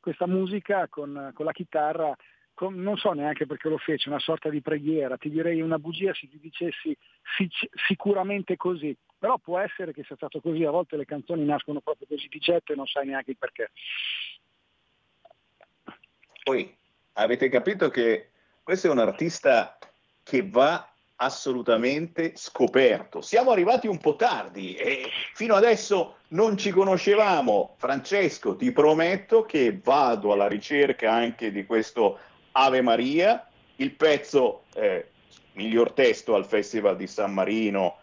questa musica con, con la chitarra, con- non so neanche perché lo fece, una sorta di preghiera, ti direi una bugia se ti dicessi sic- sicuramente così, però può essere che sia stato così, a volte le canzoni nascono proprio così di getto e non sai neanche il perché. Poi avete capito che questo è un artista che va assolutamente scoperto. Siamo arrivati un po' tardi e fino adesso non ci conoscevamo. Francesco, ti prometto che vado alla ricerca anche di questo Ave Maria, il pezzo eh, miglior testo al Festival di San Marino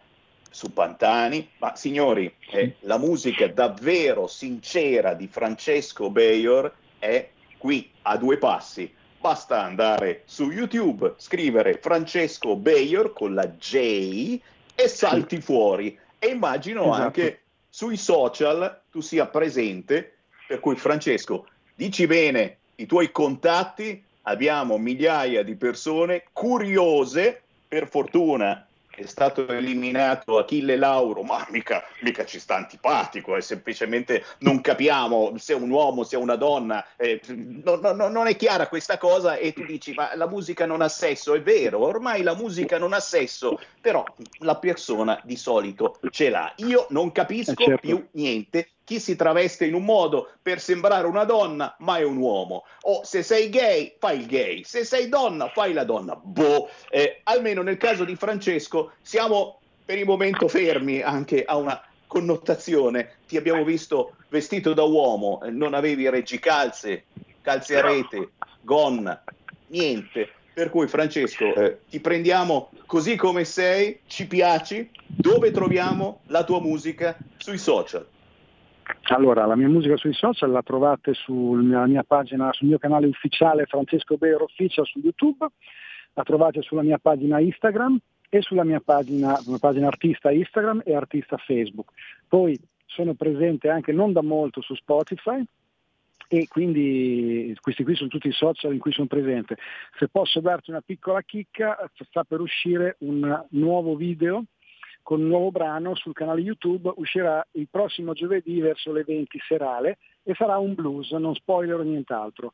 su Pantani, ma signori, eh, la musica davvero sincera di Francesco Bayor è qui a due passi. Basta andare su YouTube, scrivere Francesco Bayor con la J e salti fuori. E immagino Esatto. anche sui social tu sia presente, per cui Francesco, dici bene i tuoi contatti, abbiamo migliaia di persone curiose, per fortuna è stato eliminato Achille Lauro, ma mica, mica ci sta antipatico, è semplicemente non capiamo se è un uomo, se è una donna, eh, no- no- no- non è chiara questa cosa e tu dici ma la musica non ha sesso, è vero, ormai la musica non ha sesso, però la persona di solito ce l'ha. Io non capisco Eh, certo. più niente. Chi si traveste in un modo per sembrare una donna, ma è un uomo. O se sei gay, fai il gay. Se sei donna, fai la donna. Boh, eh, almeno nel caso di Francesco siamo per il momento fermi anche a una connotazione. Ti abbiamo visto vestito da uomo, eh, non avevi reggicalze, calze a rete, gonna, niente. Per cui Francesco, eh, ti prendiamo così come sei, ci piaci, dove troviamo la tua musica sui social? Allora, la mia musica sui social la trovate sulla mia pagina, sul mio canale ufficiale Francesco Bayor Official su YouTube, la trovate sulla mia pagina Instagram e sulla mia pagina, una pagina artista Instagram e artista Facebook. Poi sono presente anche non da molto su Spotify e quindi questi qui sono tutti i social in cui sono presente. Se posso darti una piccola chicca, sta per uscire un nuovo video con un nuovo brano sul canale YouTube, uscirà il prossimo giovedì verso le 20 serale e sarà un blues, non spoiler nient'altro.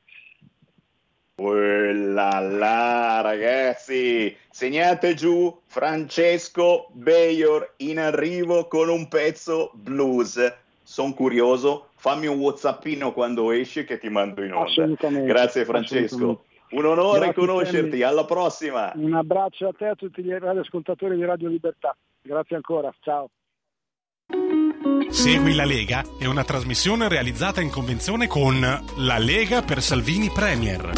Quella là, ragazzi, segnate giù Francesco Bayor in arrivo con un pezzo blues. Sono curioso, fammi un whatsappino quando esce che ti mando in onda. Assolutamente. Grazie Francesco, un onore Grazie, conoscerti, alla prossima. Un abbraccio a te e a tutti gli radioascoltatori di Radio Libertà. Grazie ancora, ciao. Segui la Lega è una trasmissione realizzata in convenzione con La Lega per Salvini Premier.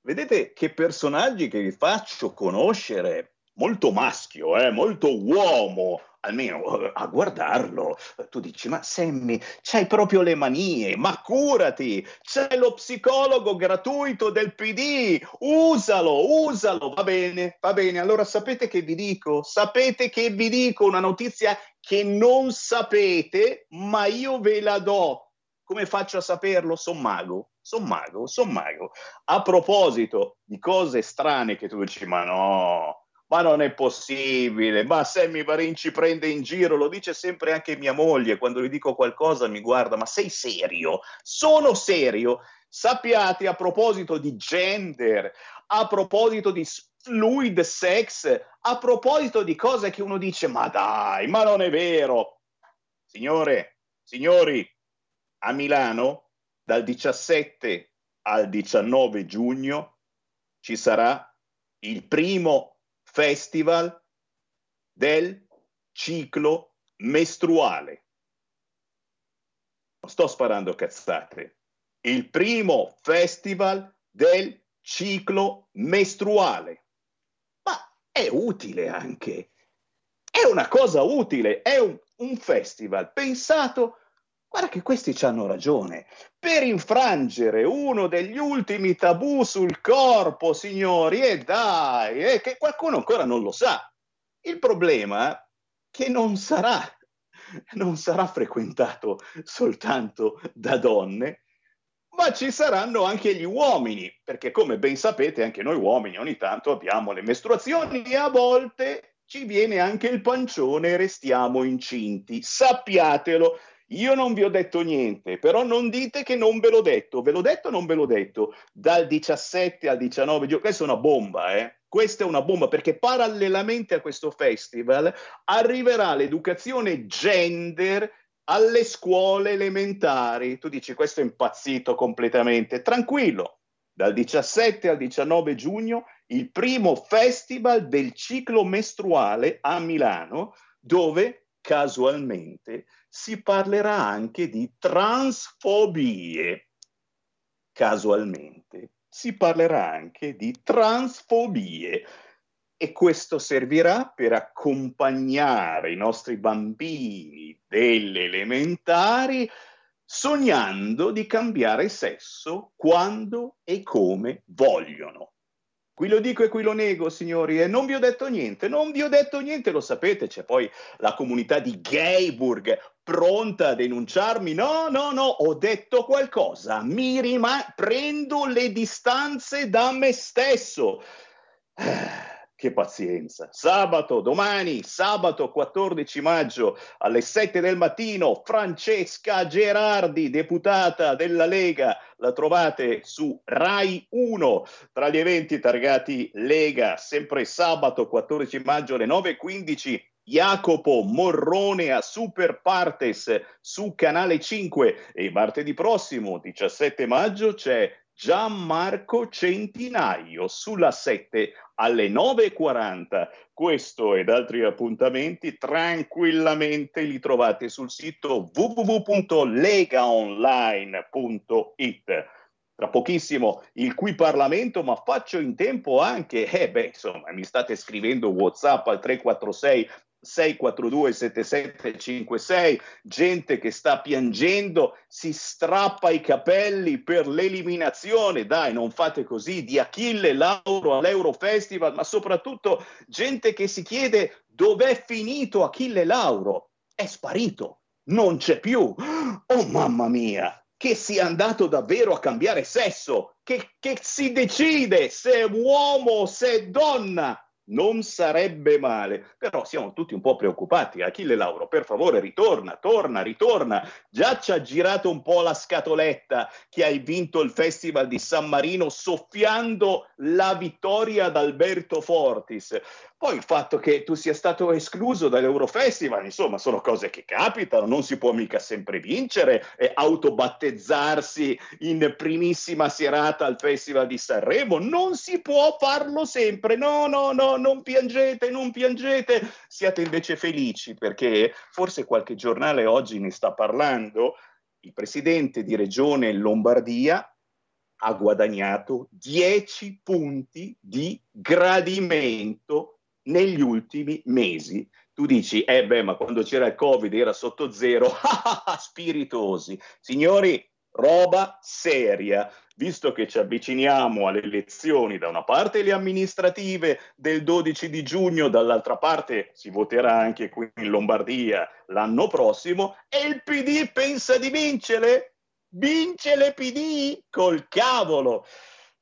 Vedete che personaggi che vi faccio conoscere, molto maschio, eh, molto uomo, almeno eh, a guardarlo, tu dici, ma Sammy, c'hai proprio le manie, ma curati, c'è lo psicologo gratuito del PD, usalo, usalo, va bene, va bene. Allora sapete che vi dico? Sapete che vi dico una notizia che non sapete, ma io ve la do. Come faccio a saperlo? Son mago, son mago, son mago. A proposito di cose strane che tu dici, ma no, ma non è possibile, ma Sammy Varin ci prende in giro, lo dice sempre anche mia moglie, quando gli dico qualcosa mi guarda, ma sei serio? Sono serio? Sappiate a proposito di gender, a proposito di fluid sex, a proposito di cose che uno dice, ma dai, ma non è vero. Signore, signori, a Milano dal 17 al 19 giugno ci sarà il primo festival del ciclo mestruale. Non sto sparando cazzate. Il primo festival del ciclo mestruale. Ma è utile anche. È una cosa utile, è un, un festival pensato Guarda che questi hanno ragione. Per infrangere uno degli ultimi tabù sul corpo, signori, e dai, è che qualcuno ancora non lo sa. Il problema è che non sarà, non sarà frequentato soltanto da donne, ma ci saranno anche gli uomini, perché come ben sapete anche noi uomini ogni tanto abbiamo le mestruazioni e a volte ci viene anche il pancione e restiamo incinti. Sappiatelo, io non vi ho detto niente, però non dite che non ve l'ho detto. Ve l'ho detto o non ve l'ho detto? Dal 17 al 19 giugno. Questa è una bomba, eh? Questa è una bomba perché parallelamente a questo festival arriverà l'educazione gender alle scuole elementari. Tu dici questo è impazzito completamente. Tranquillo, dal 17 al 19 giugno il primo festival del ciclo mestruale a Milano dove casualmente si parlerà anche di transfobie. Casualmente si parlerà anche di transfobie e questo servirà per accompagnare i nostri bambini delle elementari sognando di cambiare sesso quando e come vogliono. Qui lo dico e qui lo nego, signori, e non vi ho detto niente, non vi ho detto niente, lo sapete, c'è poi la comunità di Gayburg pronta a denunciarmi. No, no, no, ho detto qualcosa, mi rima- prendo le distanze da me stesso. Che pazienza. Sabato, domani, sabato 14 maggio alle 7 del mattino, Francesca Gerardi, deputata della Lega, la trovate su Rai 1 tra gli eventi targati Lega, sempre sabato 14 maggio alle 9.15. Jacopo Morrone a Super Partes su Canale 5 e martedì prossimo 17 maggio c'è Gianmarco Centinaio sulla 7 alle 9.40. Questo ed altri appuntamenti tranquillamente li trovate sul sito www.legaonline.it. Tra pochissimo il qui Parlamento, ma faccio in tempo anche, eh beh, insomma, mi state scrivendo WhatsApp al 346 642 7756, gente che sta piangendo, si strappa i capelli per l'eliminazione, dai, non fate così, di Achille Lauro all'Eurofestival, ma soprattutto gente che si chiede dov'è finito Achille Lauro? È sparito, non c'è più. Oh mamma mia, che sia andato davvero a cambiare sesso, che, che si decide se è uomo o se è donna non sarebbe male, però siamo tutti un po' preoccupati. Achille Lauro, per favore, ritorna, torna, ritorna. Già ci ha girato un po' la scatoletta che hai vinto il Festival di San Marino soffiando la vittoria ad Alberto Fortis. Poi il fatto che tu sia stato escluso dall'Eurofestival, insomma, sono cose che capitano, non si può mica sempre vincere e autobattezzarsi in primissima serata al Festival di Sanremo, non si può farlo sempre. No, no, no, non piangete, non piangete. Siate invece felici perché forse qualche giornale oggi ne sta parlando. Il presidente di Regione Lombardia ha guadagnato 10 punti di gradimento negli ultimi mesi. Tu dici, eh beh, ma quando c'era il Covid era sotto zero, spiritosi. Signori, roba seria, visto che ci avviciniamo alle elezioni, da una parte le amministrative del 12 di giugno, dall'altra parte si voterà anche qui in Lombardia l'anno prossimo, e il PD pensa di vincere? Vince le PD col cavolo!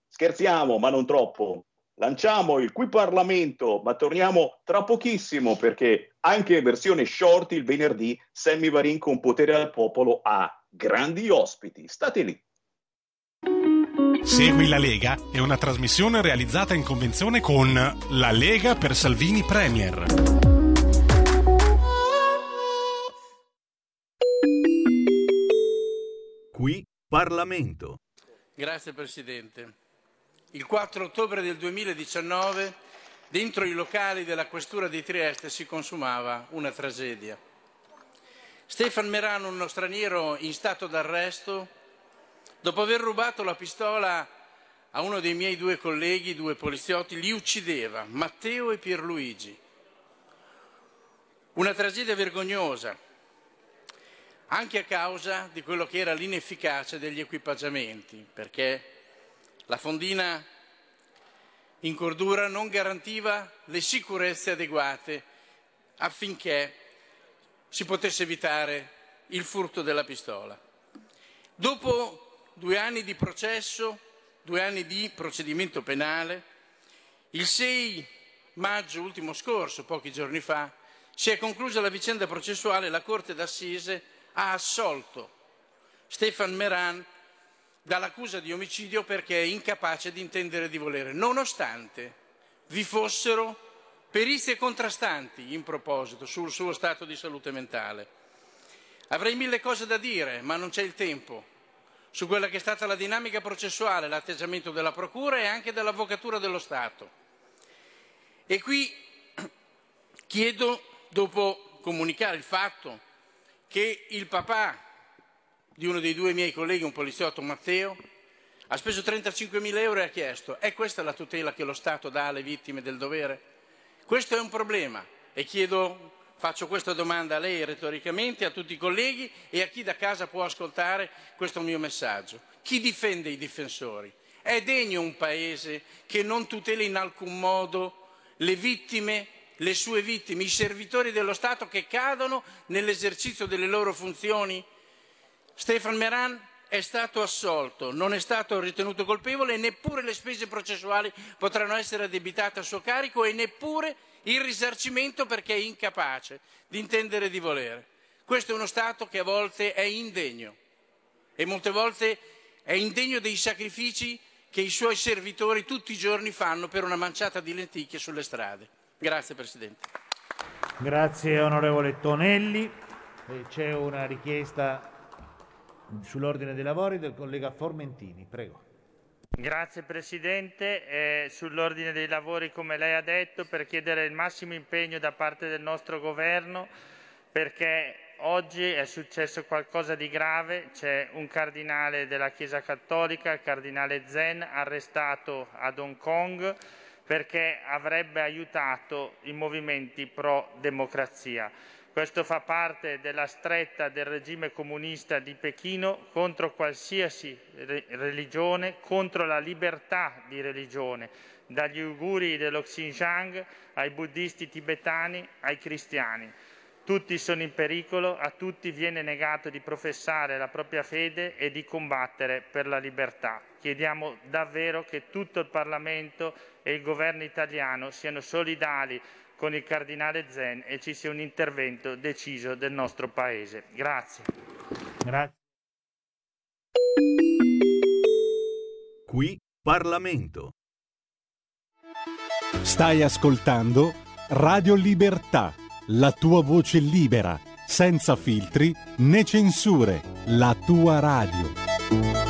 Scherziamo, ma non troppo. Lanciamo il qui Parlamento, ma torniamo tra pochissimo perché anche in versione short il venerdì Sammy Varin con Potere al Popolo ha grandi ospiti. State lì. Segui la Lega è una trasmissione realizzata in convenzione con La Lega per Salvini Premier. Qui Parlamento. Grazie Presidente. Il 4 ottobre del 2019 dentro i locali della Questura di Trieste si consumava una tragedia. Stefan Merano, uno straniero in stato d'arresto, dopo aver rubato la pistola a uno dei miei due colleghi, due poliziotti, li uccideva, Matteo e Pierluigi. Una tragedia vergognosa, anche a causa di quello che era l'inefficacia degli equipaggiamenti, perché la fondina in cordura non garantiva le sicurezze adeguate affinché si potesse evitare il furto della pistola. Dopo due anni di processo, due anni di procedimento penale, il 6 maggio ultimo scorso, pochi giorni fa, si è conclusa la vicenda processuale e la Corte d'Assise ha assolto Stefan Meran dall'accusa di omicidio perché è incapace di intendere di volere, nonostante vi fossero perizie contrastanti in proposito sul suo stato di salute mentale. Avrei mille cose da dire, ma non c'è il tempo, su quella che è stata la dinamica processuale, l'atteggiamento della Procura e anche dell'Avvocatura dello Stato. E qui chiedo, dopo comunicare il fatto che il papà di uno dei due miei colleghi, un poliziotto Matteo, ha speso 35.000 euro e ha chiesto, è questa la tutela che lo Stato dà alle vittime del dovere? Questo è un problema e chiedo, faccio questa domanda a lei retoricamente, a tutti i colleghi e a chi da casa può ascoltare questo mio messaggio. Chi difende i difensori? È degno un paese che non tutela in alcun modo le vittime, le sue vittime, i servitori dello Stato che cadono nell'esercizio delle loro funzioni? Stefan Meran è stato assolto, non è stato ritenuto colpevole e neppure le spese processuali potranno essere addebitate a suo carico e neppure il risarcimento perché è incapace di intendere di volere. Questo è uno Stato che a volte è indegno e molte volte è indegno dei sacrifici che i suoi servitori tutti i giorni fanno per una manciata di lenticchie sulle strade. Grazie Presidente. Grazie onorevole Tonelli. C'è una richiesta sull'ordine dei lavori del collega Formentini. Prego. Grazie Presidente, Eh, sull'ordine dei lavori come lei ha detto per chiedere il massimo impegno da parte del nostro governo perché oggi è successo qualcosa di grave, c'è un cardinale della Chiesa Cattolica, il cardinale Zen, arrestato ad Hong Kong perché avrebbe aiutato i movimenti pro democrazia. Questo fa parte della stretta del regime comunista di Pechino contro qualsiasi re- religione, contro la libertà di religione, dagli uiguri dello Xinjiang ai buddisti tibetani ai cristiani. Tutti sono in pericolo, a tutti viene negato di professare la propria fede e di combattere per la libertà. Chiediamo davvero che tutto il Parlamento e il governo italiano siano solidali con il cardinale Zen e ci sia un intervento deciso del nostro Paese. Grazie. Grazie. Qui Parlamento. Stai ascoltando Radio Libertà, la tua voce libera, senza filtri né censure, la tua radio.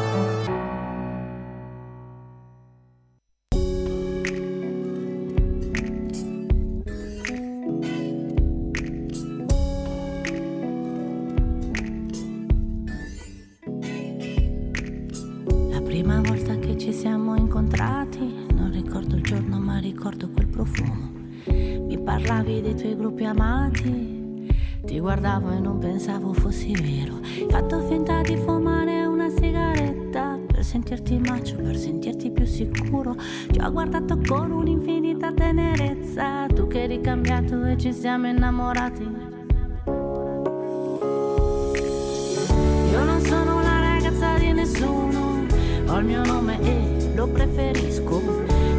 Siamo innamorati. Io non sono la ragazza di nessuno, ho il mio nome e lo preferisco.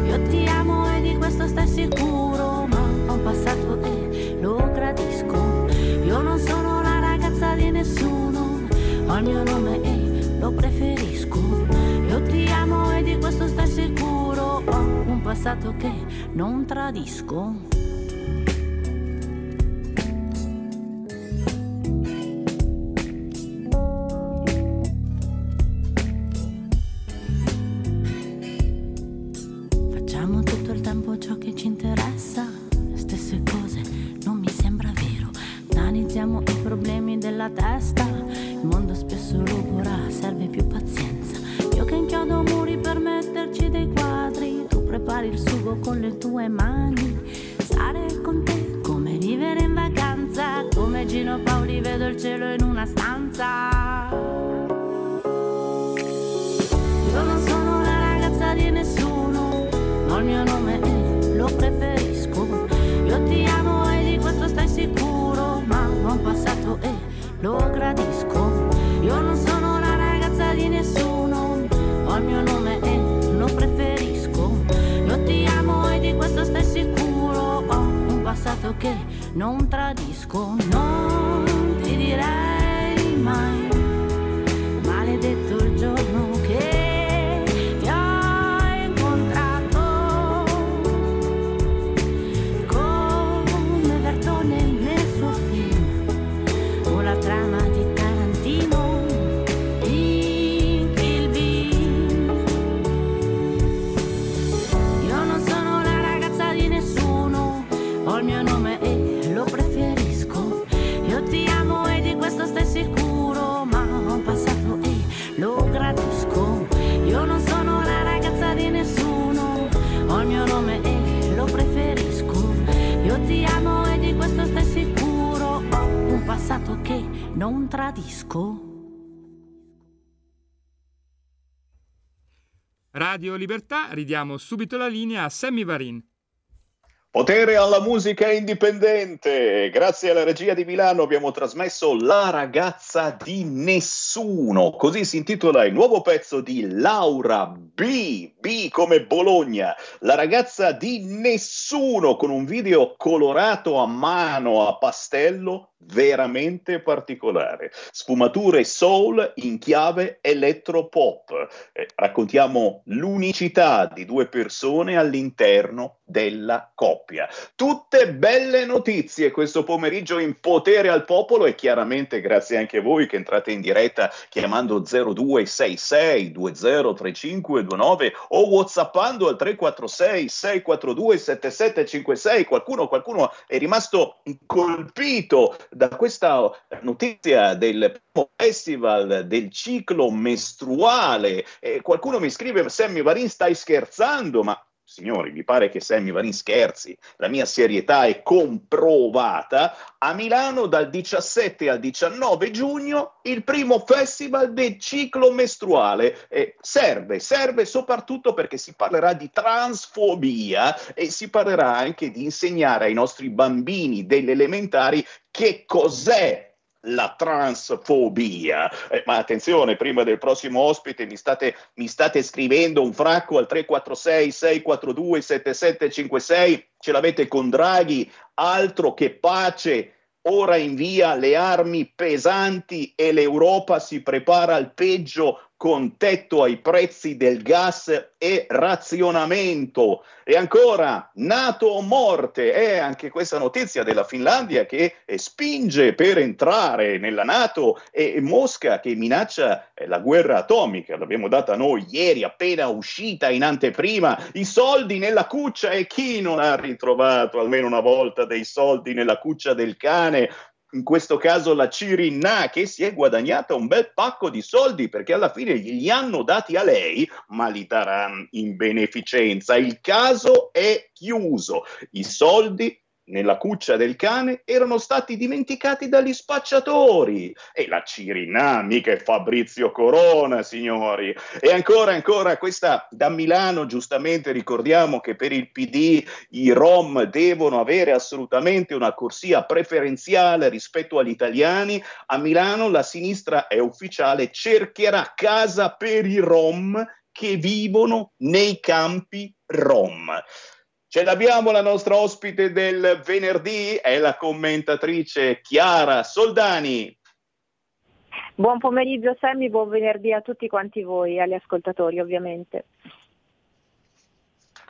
Io ti amo e di questo stai sicuro, ma ho un passato e lo gradisco. Io non sono la ragazza di nessuno, ho il mio nome e lo preferisco. Io ti amo e di questo stai sicuro, ho un passato che non tradisco. Radio Libertà, ridiamo subito la linea a Sammy Varin. Potere alla musica indipendente. Grazie alla regia di Milano abbiamo trasmesso La ragazza di nessuno. Così si intitola il nuovo pezzo di Laura B. B come Bologna. La ragazza di nessuno con un video colorato a mano a pastello veramente particolare. Sfumature soul in chiave elettropop. Eh, raccontiamo l'unicità di due persone all'interno della coppia. Tutte belle notizie questo pomeriggio in potere al popolo e chiaramente grazie anche a voi che entrate in diretta chiamando 0266 203529 o whatsappando al 346 642 7756. Qualcuno, qualcuno è rimasto colpito da questa notizia del festival del ciclo mestruale. Eh, qualcuno mi scrive: Sammy Varin, stai scherzando? Ma signori, mi pare che Sammy Varin scherzi, la mia serietà è comprovata. A Milano dal 17 al 19 giugno il primo festival del ciclo mestruale. Eh, serve, serve soprattutto perché si parlerà di transfobia e si parlerà anche di insegnare ai nostri bambini delle elementari che cos'è la transfobia. Eh, ma attenzione, prima del prossimo ospite mi state, mi state scrivendo un fracco al 346 642 7756, ce l'avete con Draghi, altro che pace. Ora invia le armi pesanti e l'Europa si prepara al peggio con tetto ai prezzi del gas e razionamento. E ancora, Nato o morte, è anche questa notizia della Finlandia che spinge per entrare nella Nato e Mosca che minaccia eh, la guerra atomica, l'abbiamo data noi ieri, appena uscita in anteprima, i soldi nella cuccia e chi non ha ritrovato almeno una volta dei soldi nella cuccia del cane in questo caso la Cirinna, che si è guadagnata un bel pacco di soldi perché alla fine li hanno dati a lei, ma li darà in beneficenza. Il caso è chiuso. I soldi nella cuccia del cane erano stati dimenticati dagli spacciatori. E la Cirinà, mica è Fabrizio Corona, signori. E ancora, ancora, questa da Milano, giustamente ricordiamo che per il PD i Rom devono avere assolutamente una corsia preferenziale rispetto agli italiani. A Milano la sinistra è ufficiale, cercherà casa per i Rom che vivono nei campi Rom. Ce l'abbiamo la nostra ospite del venerdì, è la commentatrice Chiara Soldani. Buon pomeriggio Sammy, buon venerdì a tutti quanti voi, agli ascoltatori ovviamente.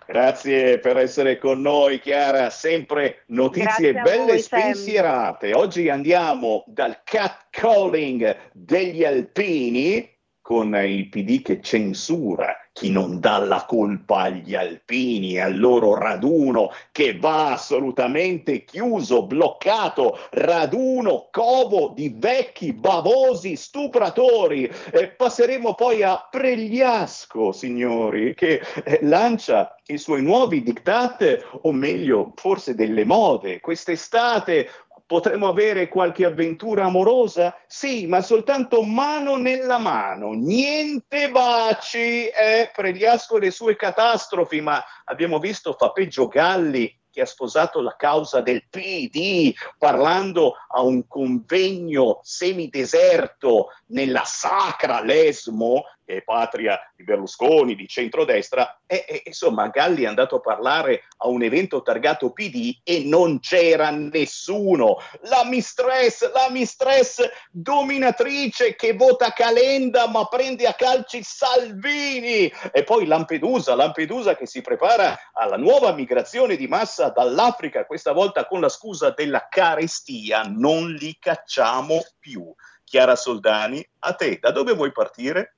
Grazie per essere con noi Chiara, sempre notizie belle voi, spensierate. Oggi andiamo dal catcalling degli alpini con il PD che censura chi non dà la colpa agli alpini, al loro raduno che va assolutamente chiuso, bloccato, raduno, covo di vecchi bavosi stupratori. E passeremo poi a Pregliasco, signori, che eh, lancia i suoi nuovi diktat, o meglio, forse delle mode. Quest'estate Potremmo avere qualche avventura amorosa? Sì, ma soltanto mano nella mano, niente baci, eh, Pregliasco le sue catastrofi, ma abbiamo visto fa peggio Galli che ha sposato la causa del PD parlando a un convegno semideserto nella sacra Lesmo, è patria di Berlusconi, di centrodestra, e, e insomma Galli è andato a parlare a un evento targato PD e non c'era nessuno. La mistress, la mistress dominatrice che vota Calenda ma prende a calci Salvini. E poi Lampedusa, Lampedusa che si prepara alla nuova migrazione di massa dall'Africa, questa volta con la scusa della carestia, non li cacciamo più. Chiara Soldani, a te, da dove vuoi partire?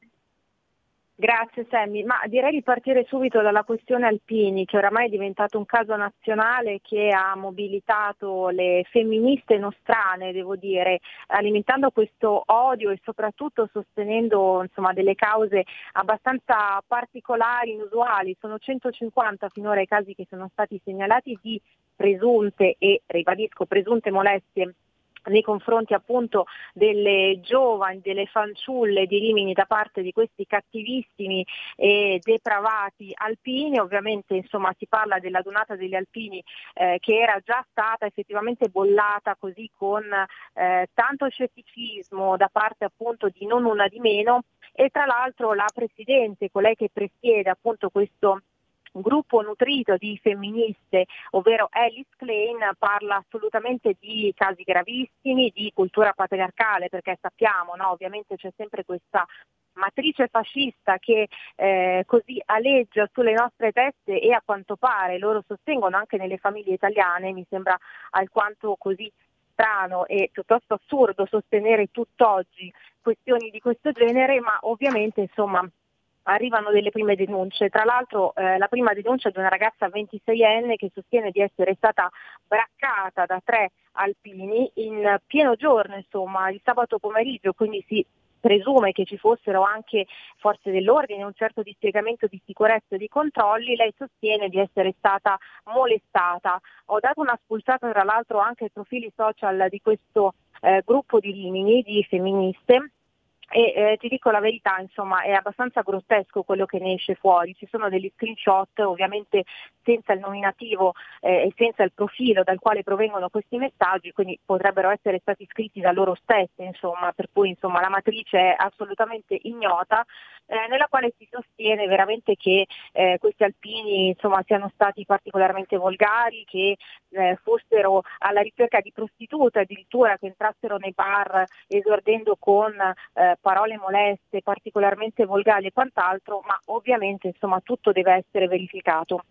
Grazie Sammy, ma direi di partire subito dalla questione Alpini, che oramai è diventato un caso nazionale che ha mobilitato le femministe nostrane, devo dire, alimentando questo odio e soprattutto sostenendo insomma, delle cause abbastanza particolari, inusuali. Sono 150 finora i casi che sono stati segnalati di presunte e, ribadisco, presunte molestie nei confronti appunto delle giovani, delle fanciulle di Rimini da parte di questi cattivissimi e depravati alpini. Ovviamente insomma si parla della donata degli alpini eh, che era già stata effettivamente bollata così con eh, tanto scetticismo da parte appunto di non una di meno e tra l'altro la Presidente, colei che presiede appunto questo un gruppo nutrito di femministe, ovvero Alice Klein, parla assolutamente di casi gravissimi, di cultura patriarcale, perché sappiamo, no? ovviamente c'è sempre questa matrice fascista che eh, così aleggia sulle nostre teste e a quanto pare loro sostengono anche nelle famiglie italiane, mi sembra alquanto così strano e piuttosto assurdo sostenere tutt'oggi questioni di questo genere, ma ovviamente insomma arrivano delle prime denunce. Tra l'altro eh, la prima denuncia di una ragazza 26enne che sostiene di essere stata braccata da tre alpini in pieno giorno, insomma, il sabato pomeriggio, quindi si presume che ci fossero anche forze dell'ordine, un certo dispiegamento di sicurezza e di controlli, lei sostiene di essere stata molestata. Ho dato una spulciata tra l'altro anche ai profili social di questo eh, gruppo di Rimini, di femministe, e eh, ti dico la verità, insomma, è abbastanza grottesco quello che ne esce fuori. Ci sono degli screenshot, ovviamente senza il nominativo eh, e senza il profilo dal quale provengono questi messaggi, quindi potrebbero essere stati scritti da loro stesse, insomma, per cui insomma, la matrice è assolutamente ignota, eh, nella quale si sostiene veramente che eh, questi alpini insomma, siano stati particolarmente volgari, che eh, fossero alla ricerca di prostitute, addirittura che entrassero nei bar esordendo con parole moleste, particolarmente volgari e quant'altro, ma ovviamente insomma, tutto deve essere verificato.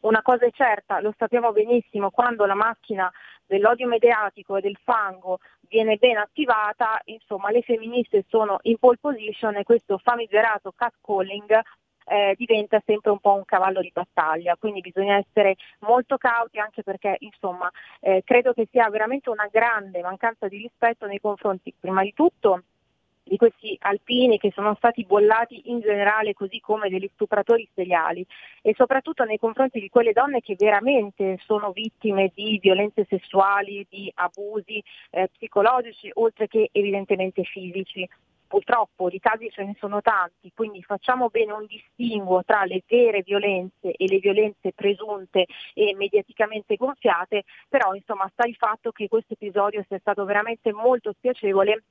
Una cosa è certa, lo sappiamo benissimo, quando la macchina dell'odio mediatico e del fango viene ben attivata, insomma le femministe sono in pole position e questo famigerato catcalling eh, diventa sempre un po' un cavallo di battaglia, quindi bisogna essere molto cauti anche perché insomma eh, credo che sia veramente una grande mancanza di rispetto nei confronti prima di tutto di questi alpini che sono stati bollati in generale così come degli stupratori seriali e soprattutto nei confronti di quelle donne che veramente sono vittime di violenze sessuali, di abusi eh, psicologici oltre che evidentemente fisici. Purtroppo di casi ce ne sono tanti, quindi facciamo bene un distinguo tra le vere violenze e le violenze presunte e mediaticamente gonfiate, però insomma sta il fatto che questo episodio sia stato veramente molto spiacevole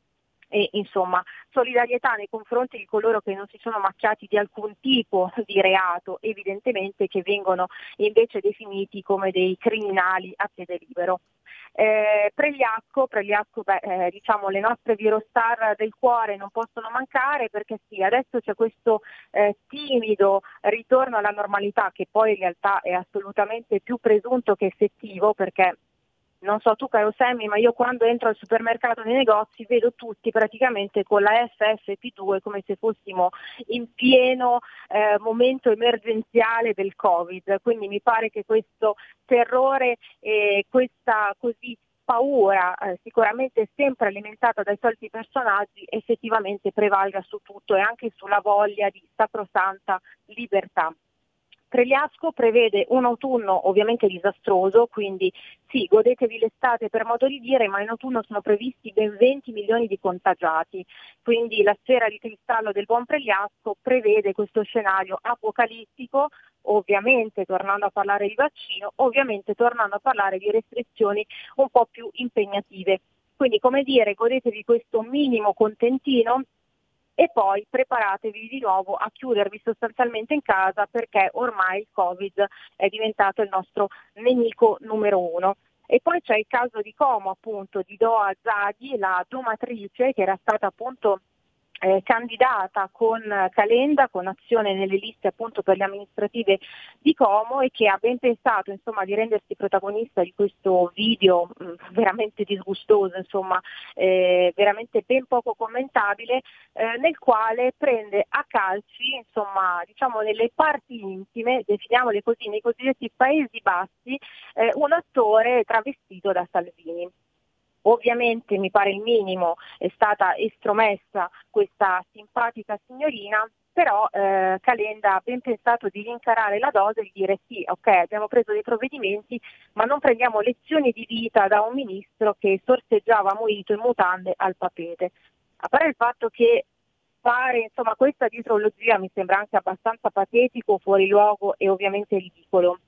e insomma solidarietà nei confronti di coloro che non si sono macchiati di alcun tipo di reato, evidentemente che vengono invece definiti come dei criminali a piede libero. Eh, Pregliasco, Pregliasco beh, eh, diciamo le nostre virostar del cuore non possono mancare perché sì, adesso c'è questo eh, timido ritorno alla normalità che poi in realtà è assolutamente più presunto che effettivo perché non so tu caro Sammy, ma io quando entro al supermercato nei negozi vedo tutti praticamente con la FFP2 come se fossimo in pieno eh, momento emergenziale del Covid, quindi mi pare che questo terrore e questa così paura eh, sicuramente sempre alimentata dai soliti personaggi effettivamente prevalga su tutto e anche sulla voglia di sacrosanta libertà. Pregliasco prevede un autunno ovviamente disastroso, quindi sì, godetevi l'estate per modo di dire, ma in autunno sono previsti ben 20 milioni di contagiati, quindi la sfera di cristallo del buon Pregliasco prevede questo scenario apocalittico, ovviamente tornando a parlare di vaccino, ovviamente tornando a parlare di restrizioni un po' più impegnative. Quindi come dire, godetevi questo minimo contentino e poi preparatevi di nuovo a chiudervi sostanzialmente in casa perché ormai il Covid è diventato il nostro nemico numero uno. E poi c'è il caso di Como, appunto, di Doa Zaghi, la domatrice che era stata appunto eh, candidata con Calenda, con azione nelle liste appunto per le amministrative di Como e che ha ben pensato insomma, di rendersi protagonista di questo video mh, mm, veramente disgustoso, insomma, eh, veramente ben poco commentabile, eh, nel quale prende a calci, insomma, diciamo nelle parti intime, definiamole così, nei cosiddetti Paesi Bassi, eh, un attore travestito da Salvini. Ovviamente mi pare il minimo, è stata estromessa questa simpatica signorina, però eh, Calenda ha ben pensato di rincarare la dose e di dire sì, ok, abbiamo preso dei provvedimenti, ma non prendiamo lezioni di vita da un ministro che sorseggiava munito in mutande al papete. A parte il fatto che fare insomma, questa dietrologia mi sembra anche abbastanza patetico, fuori luogo e ovviamente ridicolo.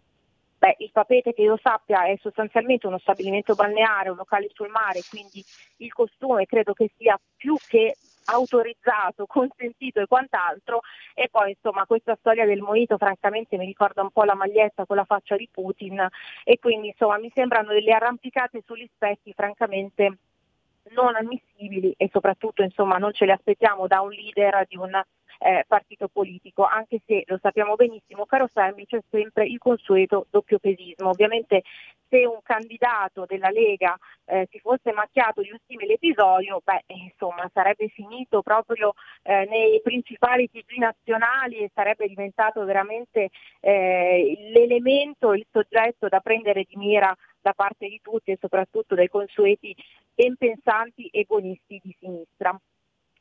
Beh, il Papete che io sappia è sostanzialmente uno stabilimento balneare, un locale sul mare, quindi il costume credo che sia più che autorizzato, consentito e quant'altro. E poi insomma questa storia del monito francamente mi ricorda un po' la maglietta con la faccia di Putin. E quindi insomma mi sembrano delle arrampicate sugli specchi francamente non ammissibili e soprattutto insomma non ce le aspettiamo da un leader di un eh, partito politico, anche se lo sappiamo benissimo, caro Sammy, c'è sempre il consueto doppio pesismo. Ovviamente se un candidato della Lega eh, si fosse macchiato di un simile episodio, beh, insomma, sarebbe finito proprio eh, nei principali TG nazionali e sarebbe diventato veramente eh, l'elemento, il soggetto da prendere di mira da parte di tutti e soprattutto dai consueti ben pensanti e buonisti di sinistra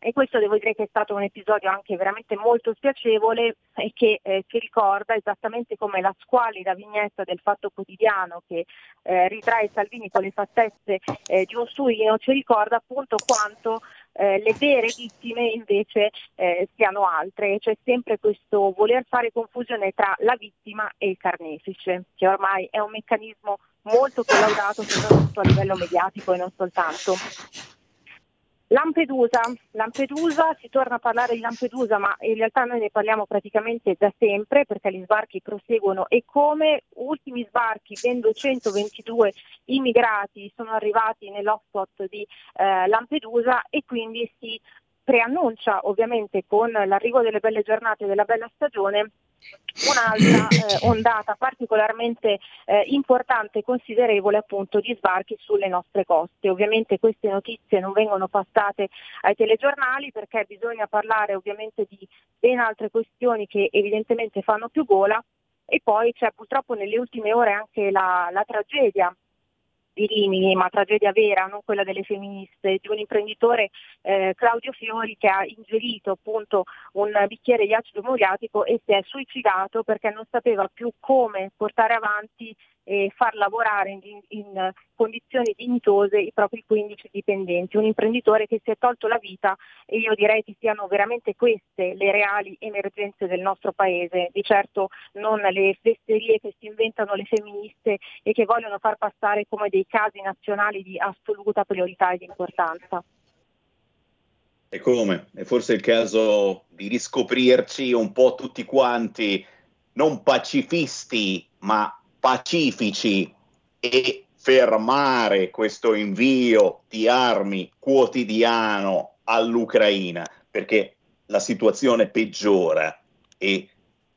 e questo devo dire che è stato un episodio anche veramente molto spiacevole e che eh, ci ricorda esattamente come la squalida vignetta del Fatto Quotidiano che eh, ritrae Salvini con le fattezze eh, di un suino, ci ricorda appunto quanto eh, le vere vittime invece eh, siano altre, c'è sempre questo voler fare confusione tra la vittima e il carnefice, che ormai è un meccanismo molto collaudato soprattutto a livello mediatico e non soltanto. Lampedusa, Lampedusa, si torna a parlare di Lampedusa, ma in realtà noi ne parliamo praticamente da sempre perché gli sbarchi proseguono. E come ultimi sbarchi, ben 222 immigrati sono arrivati nell'hotspot di eh, Lampedusa e quindi si preannuncia ovviamente con l'arrivo delle belle giornate e della bella stagione un'altra eh, ondata particolarmente eh, importante e considerevole appunto di sbarchi sulle nostre coste. Ovviamente queste notizie non vengono passate ai telegiornali perché bisogna parlare ovviamente di ben altre questioni che evidentemente fanno più gola e poi c'è purtroppo nelle ultime ore anche la, la tragedia di Rimini, ma tragedia vera, non quella delle femministe, di un imprenditore eh, Claudio Fiori che ha ingerito appunto un bicchiere di acido muriatico e si è suicidato perché non sapeva più come portare avanti e far lavorare in, in, condizioni dignitose i propri 15 dipendenti. Un imprenditore che si è tolto la vita e io direi che siano veramente queste le reali emergenze del nostro paese, di certo non le fesserie che si inventano le femministe e che vogliono far passare come dei casi nazionali di assoluta priorità ed importanza. E come? È forse il caso di riscoprirci un po' tutti quanti, non pacifisti, ma pacifici e fermare questo invio di armi quotidiano all'Ucraina, perché la situazione peggiora e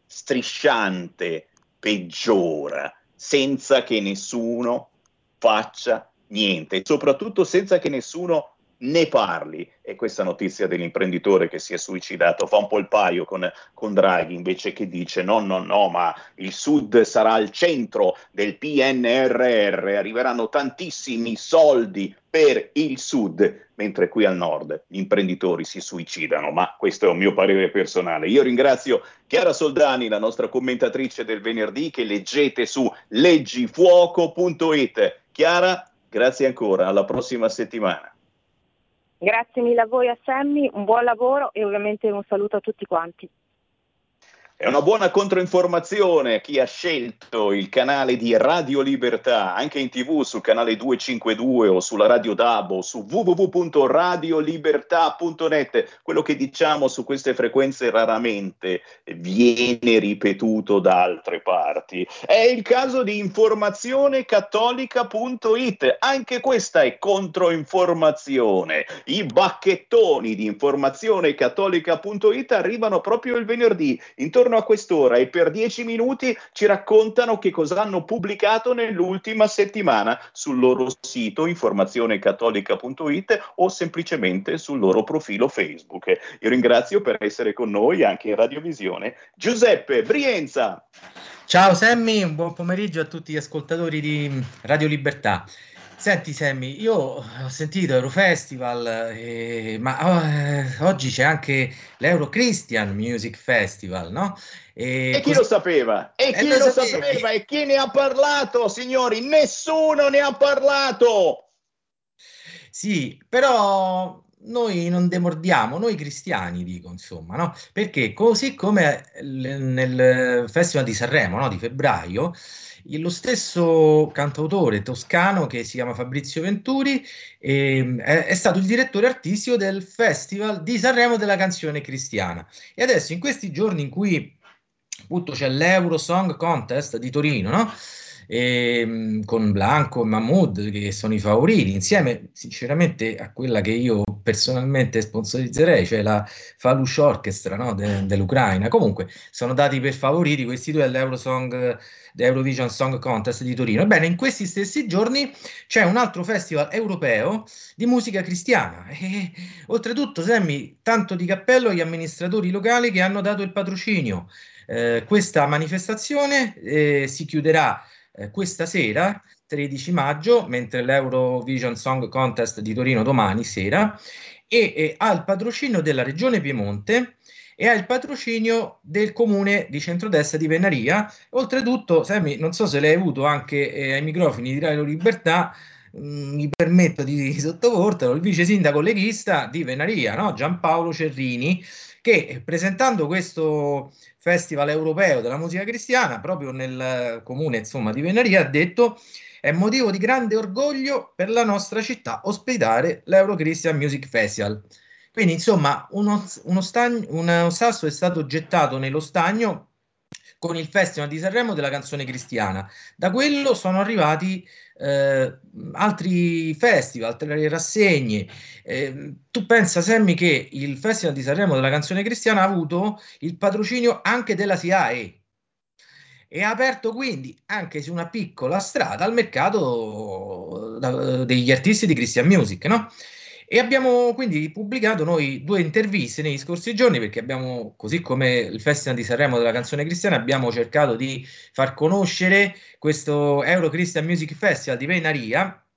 strisciante peggiora senza che nessuno faccia niente, soprattutto senza che nessuno ne parli. E questa notizia dell'imprenditore che si è suicidato fa un po' il paio con, con, Draghi, invece che dice no, no, no, ma il Sud sarà al centro del PNRR, arriveranno tantissimi soldi per il Sud, mentre qui al Nord gli imprenditori si suicidano, ma questo è un mio parere personale. Io ringrazio Chiara Soldani, la nostra commentatrice del venerdì, che leggete su leggifuoco.it. Chiara, grazie ancora, alla prossima settimana. Grazie mille a voi a Sammy, un buon lavoro e ovviamente un saluto a tutti quanti. È una buona controinformazione chi ha scelto il canale di Radio Libertà, anche in tv sul canale 252 o sulla Radio Dabo su www.radiolibertà.net. Quello che diciamo su queste frequenze raramente viene ripetuto da altre parti. È il caso di informazionecattolica.it, anche questa è controinformazione. I bacchettoni di informazionecattolica.it arrivano proprio il venerdì, intorno intorno a quest'ora e per dieci minuti ci raccontano che cosa hanno pubblicato nell'ultima settimana sul loro sito informazionecattolica.it o semplicemente sul loro profilo Facebook. Io ringrazio per essere con noi anche in Radiovisione Giuseppe Brienza. Ciao Sammy, buon pomeriggio a tutti gli ascoltatori di Radio Libertà. Senti Sammy, io ho sentito Eurofestival, eh, ma oh, eh, oggi c'è anche l'Euro Christian Music Festival, no? E, e chi cos- lo sapeva? E chi lo, lo sapeva? E chi ne ha parlato, signori? Nessuno ne ha parlato! Sì, però noi non demordiamo, noi cristiani dico insomma, no? Perché così come nel Festival di Sanremo no? di febbraio, lo stesso cantautore toscano che si chiama Fabrizio Venturi eh, è, è, stato il direttore artistico del Festival di Sanremo della canzone cristiana. E adesso in questi giorni in cui appunto c'è l'Euro Song Contest di Torino, no? Ehm, con Blanco e Mahmoud che sono i favoriti, insieme sinceramente a quella che io personalmente sponsorizzerei, cioè la Falush Orchestra no, de, dell'Ucraina. Comunque sono dati per favoriti questi due all'Eurosong Eurovision Song Contest di Torino. Ebbene, in questi stessi giorni c'è un altro festival europeo di musica cristiana. E, oltretutto, Semmi, tanto di cappello agli amministratori locali che hanno dato il patrocinio. Eh, questa manifestazione eh, si chiuderà eh, questa sera, 13 maggio, mentre l'Eurovision Song Contest di Torino domani sera, e, e ha il patrocinio della Regione Piemonte e ha il patrocinio del comune di centrodestra di Venaria. Oltretutto, Sammy, non so se l'hai avuto anche eh, ai microfoni di Radio Libertà, mh, mi permetto di sottoportelo, il vice sindaco leghista di Venaria, no? Giampaolo Cerrini, che presentando questo festival europeo della musica cristiana proprio nel comune insomma, di Venaria ha detto è motivo di grande orgoglio per la nostra città ospitare l'Euro Christian Music Festival. Quindi, insomma, uno, uno, stagno, uno sasso è stato gettato nello stagno con il Festival di Sanremo della canzone cristiana. Da quello sono arrivati eh, altri festival, altre rassegne. Eh, tu pensa, Sammy, che il Festival di Sanremo della canzone cristiana ha avuto il patrocinio anche della SIAE e ha aperto quindi anche su una piccola strada al mercato da, degli artisti di Christian Music, no? E abbiamo quindi pubblicato noi due interviste negli scorsi giorni perché abbiamo, così come il Festival di Sanremo della canzone cristiana, abbiamo cercato di far conoscere questo Euro Christian Music Festival di Venaria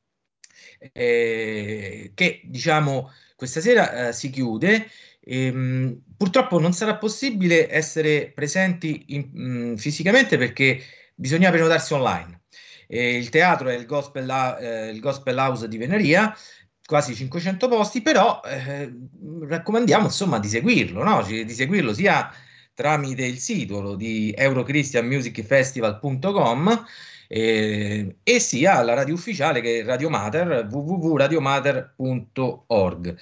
eh, che diciamo questa sera eh, si chiude. Ehm, purtroppo non sarà possibile essere presenti in, mh, fisicamente perché bisogna prenotarsi online. Eh, il teatro è il Gospel, eh, il Gospel House di Venaria quasi 500 posti, però eh, raccomandiamo insomma di seguirlo, no? di seguirlo sia tramite il sito di eurochristianmusicfestival.com eh, e sia la radio ufficiale che è Radio Mater, www.radiomater.org.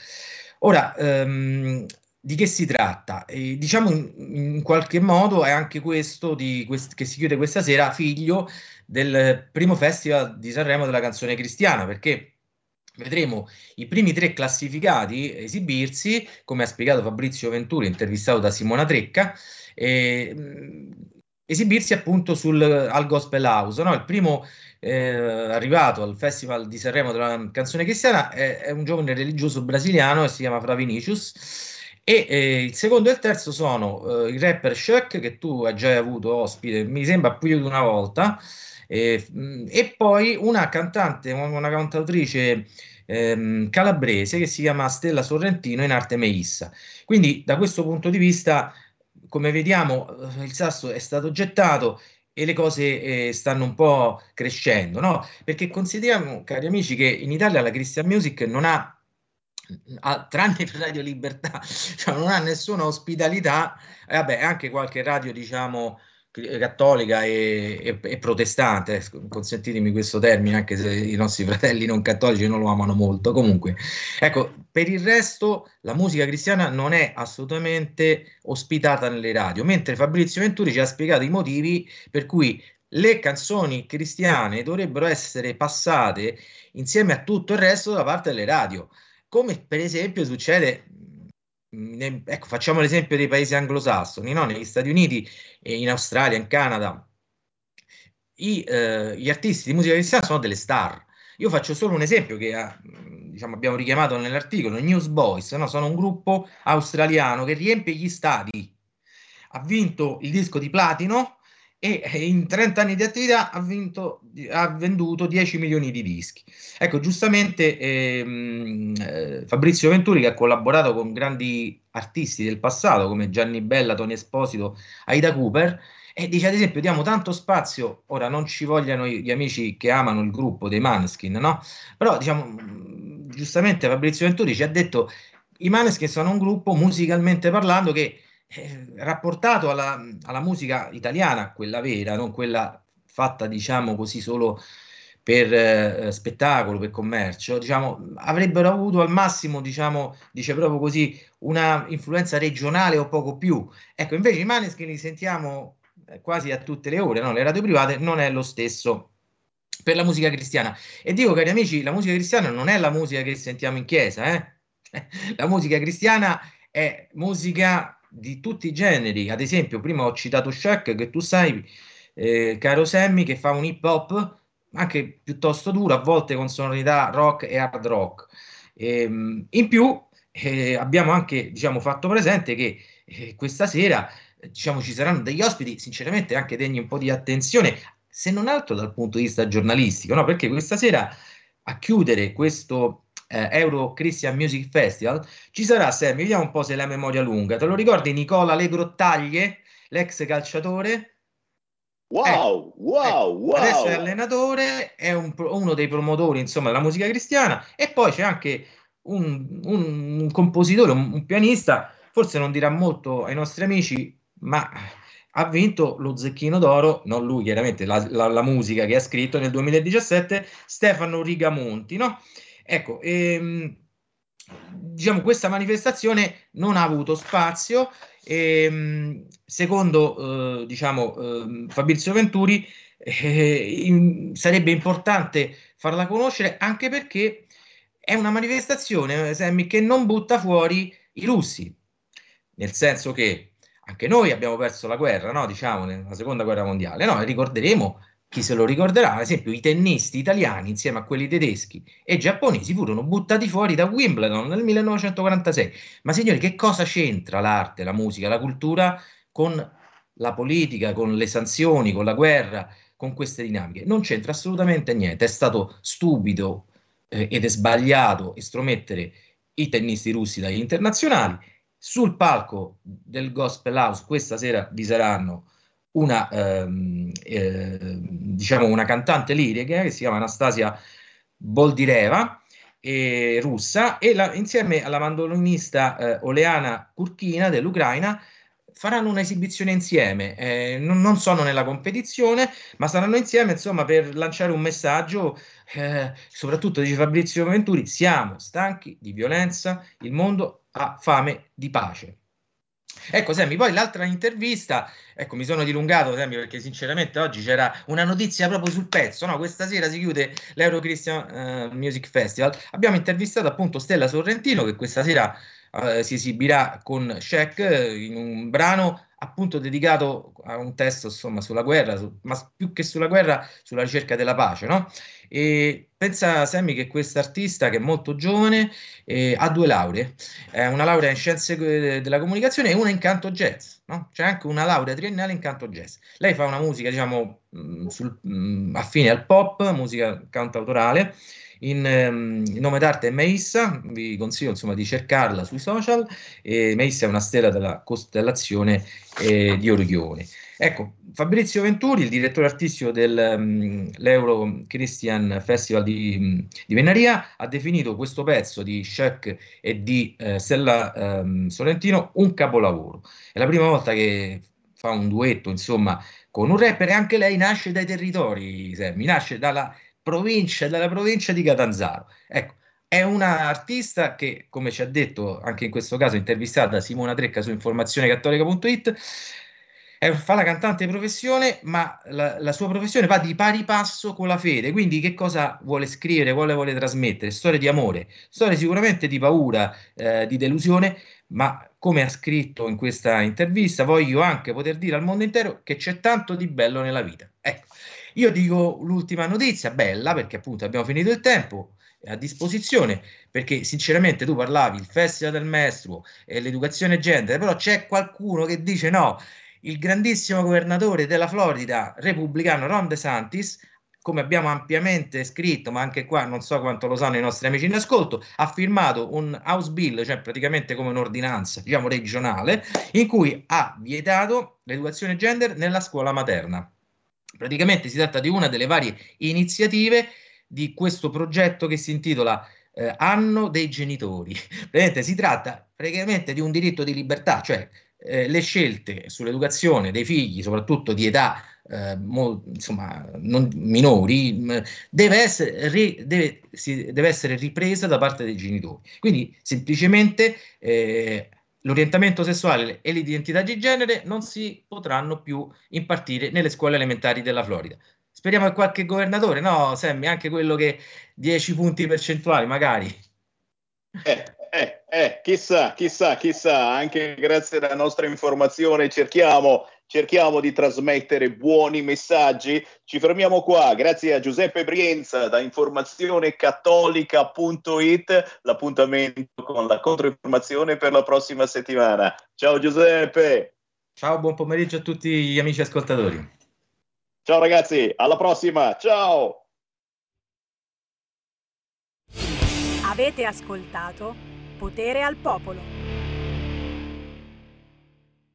Ora, ehm, di che si tratta? Eh, diciamo in, in, qualche modo è anche questo di quest- che si chiude questa sera figlio del primo festival di Sanremo della canzone cristiana, perché vedremo i primi tre classificati esibirsi, come ha spiegato Fabrizio Venturi, intervistato da Simona Trecca, eh, esibirsi appunto sul, al Gospel House. No? Il primo eh, arrivato al Festival di Sanremo della canzone cristiana è, è, un giovane religioso brasiliano e si chiama Fra Vinicius. E eh, il secondo e il terzo sono eh, il rapper Shuck, che tu hai già avuto ospite, mi sembra più di una volta, eh, e poi una cantante, una cantautrice ehm, calabrese che si chiama Stella Sorrentino in arte Meissa. Quindi da questo punto di vista, come vediamo, eh, il sasso è stato gettato e le cose eh, stanno un po' crescendo, no? Perché consideriamo, cari amici, che in Italia la Christian Music non ha Ah, tranne per Radio Libertà, cioè non ha nessuna ospitalità, e vabbè, anche qualche radio, diciamo, cattolica e, e, e, protestante, consentitemi questo termine, anche se i nostri fratelli non cattolici non lo amano molto. Comunque, ecco, per il resto la musica cristiana non è assolutamente ospitata nelle radio, mentre Fabrizio Venturi ci ha spiegato i motivi per cui le canzoni cristiane dovrebbero essere passate insieme a tutto il resto da parte delle radio, come per esempio succede ecco, facciamo l'esempio dei paesi anglosassoni, no? negli Stati Uniti, in Australia, in Canada, i, eh, gli artisti di musica cristiana sono delle star. Io faccio solo un esempio che diciamo, abbiamo richiamato nell'articolo, Newsboys, no? sono un gruppo australiano che riempie gli stadi, ha vinto il disco di platino e in 30 anni di attività ha, vinto, ha venduto 10 milioni di dischi. Ecco, giustamente ehm, eh, Fabrizio Venturi, che ha collaborato con grandi artisti del passato come Gianni Bella, Tony Esposito, Aida Cooper, e dice ad esempio diamo tanto spazio, ora non ci vogliano gli amici che amano il gruppo dei Maneskin, no? Però diciamo, giustamente Fabrizio Venturi ci ha detto i Maneskin sono un gruppo musicalmente parlando che eh, rapportato alla, alla, musica italiana, quella vera, non quella fatta, diciamo così, solo per eh, spettacolo, per commercio, diciamo, avrebbero avuto al massimo, diciamo, dice proprio così, una influenza regionale o poco più. Ecco, invece i Maneskin li sentiamo eh, quasi a tutte le ore, no? le radio private non è lo stesso per la musica cristiana. E dico, cari amici, la musica cristiana non è la musica che sentiamo in chiesa, eh? la musica cristiana è musica di tutti i generi. Ad esempio, prima ho citato Shaq, che tu sai, eh, caro Sammy, che fa un hip hop anche piuttosto duro, a volte con sonorità rock e hard rock. E, ehm, in più, eh, abbiamo anche diciamo, fatto presente che eh, questa sera diciamo, ci saranno degli ospiti, sinceramente anche degni un po' di attenzione, se non altro dal punto di vista giornalistico, no? perché questa sera a chiudere questo eh, Euro Christian Music Festival, ci sarà Sam, vediamo un po' se la memoria lunga. Te lo ricordi Nicola Le Grottaglie, l'ex calciatore? Wow, wow, wow. Adesso è allenatore, è un uno dei promotori insomma, della musica cristiana e poi c'è anche un, un- un compositore, un, un pianista, forse non dirà molto ai nostri amici, ma ha vinto lo Zecchino d'Oro, non lui chiaramente, la, la- la musica che ha scritto nel 2017, Stefano Rigamonti, no? Ecco, ehm, diciamo questa manifestazione non ha avuto spazio e secondo eh, diciamo eh, Fabrizio Venturi eh, in- sarebbe importante farla conoscere anche perché è una manifestazione Sammy, che non butta fuori i russi nel senso che anche noi abbiamo perso la guerra, no? diciamo, nella seconda guerra mondiale, no? ricorderemo chi se lo ricorderà, ad esempio i tennisti italiani insieme a quelli tedeschi e giapponesi furono buttati fuori da Wimbledon nel 1946. Ma signori, che cosa c'entra l'arte, la musica, la cultura con la politica, con le sanzioni, con la guerra, con queste dinamiche? Non c'entra assolutamente niente, è stato stupido eh, ed è sbagliato estromettere i tennisti russi dagli internazionali. Sul palco del Gospel House questa sera vi saranno una, ehm, eh, diciamo una cantante lirica che si chiama Anastasia Boldireva, eh, russa, e la- insieme alla mandolinista eh, Oleana Kurkina dell'Ucraina faranno un'esibizione insieme. Eh, non, non sono nella competizione, ma saranno insieme insomma per lanciare un messaggio. eh, soprattutto dice Fabrizio Venturi: siamo stanchi di violenza, il mondo ha fame di pace. Ecco, Sammy, poi l'altra intervista, ecco, mi sono dilungato, Sammy, perché sinceramente oggi c'era una notizia proprio sul pezzo, no? Questa sera si chiude l'Euro Christian eh, Music Festival. Abbiamo intervistato appunto Stella Sorrentino, che questa sera eh, si esibirà con Shaq eh, in un brano appunto dedicato a un testo, insomma, sulla guerra, su- ma più che sulla guerra, sulla ricerca della pace, no? E pensa, Sammy, che quest'artista, che è molto giovane, eh, ha due lauree, eh, una laurea in scienze eh, della comunicazione e una in canto jazz, no? C'è anche una laurea triennale in canto jazz. Lei fa una musica, diciamo, mh, sul- mh, affine al pop, musica cantautorale, in, ehm, il nome d'arte è Meissa, vi consiglio insomma di cercarla sui social, e Meissa è una stella della costellazione eh, di Orione. Ecco, Fabrizio Venturi, il direttore artistico dell'Euro Christian Festival di, mh, di Venaria, ha definito questo pezzo di Shaq e di eh, Stella ehm, Sorrentino un capolavoro. È la prima volta che fa un duetto, insomma, con un rapper e anche lei nasce dai territori, Sammy, nasce dalla provincia, dalla provincia di Catanzaro. Ecco, è una artista che, come ci ha detto anche in questo caso intervistata Simona Trecca su informazionecattolica.it, è- fa la cantante professione, ma la, la sua professione va di pari passo con la fede. Quindi, che cosa vuole scrivere, vuole, vuole trasmettere? Storie di amore, storie sicuramente di paura, eh, di delusione, ma come ha scritto in questa intervista, voglio anche poter dire al mondo intero che c'è tanto di bello nella vita. Ecco, io dico l'ultima notizia, bella, perché appunto abbiamo finito il tempo a disposizione, perché sinceramente tu parlavi il Festival del Maestro e l'educazione gender, però c'è qualcuno che dice no, il grandissimo governatore della Florida, repubblicano Ron DeSantis, come abbiamo ampiamente scritto, ma anche qua non so quanto lo sanno i nostri amici in ascolto, ha firmato un House Bill, cioè praticamente come un'ordinanza, diciamo regionale, in cui ha vietato l'educazione gender nella scuola materna. Praticamente si tratta di una delle varie iniziative di questo progetto che si intitola eh, Anno dei genitori. Si tratta praticamente di un diritto di libertà, cioè eh, le scelte sull'educazione dei figli, soprattutto di età eh, mo- insomma, non minori, mh, deve essere, ri- deve, si- deve essere ripresa da parte dei genitori. Quindi semplicemente eh, l'orientamento sessuale e l'identità di genere non si potranno più impartire nelle scuole elementari della Florida. Speriamo che qualche governatore, no, Sammy, anche quello che 10 punti percentuali magari. Eh, eh, eh, chissà, chissà, chissà, anche grazie alla nostra informazione cerchiamo, cerchiamo di trasmettere buoni messaggi. Ci fermiamo qua, grazie a Giuseppe Brienza da informazionecattolica.it, l'appuntamento con la controinformazione per la prossima settimana. Ciao Giuseppe. Ciao, buon pomeriggio a tutti gli amici ascoltatori. Ciao ragazzi, alla prossima, ciao! Avete ascoltato Potere al Popolo.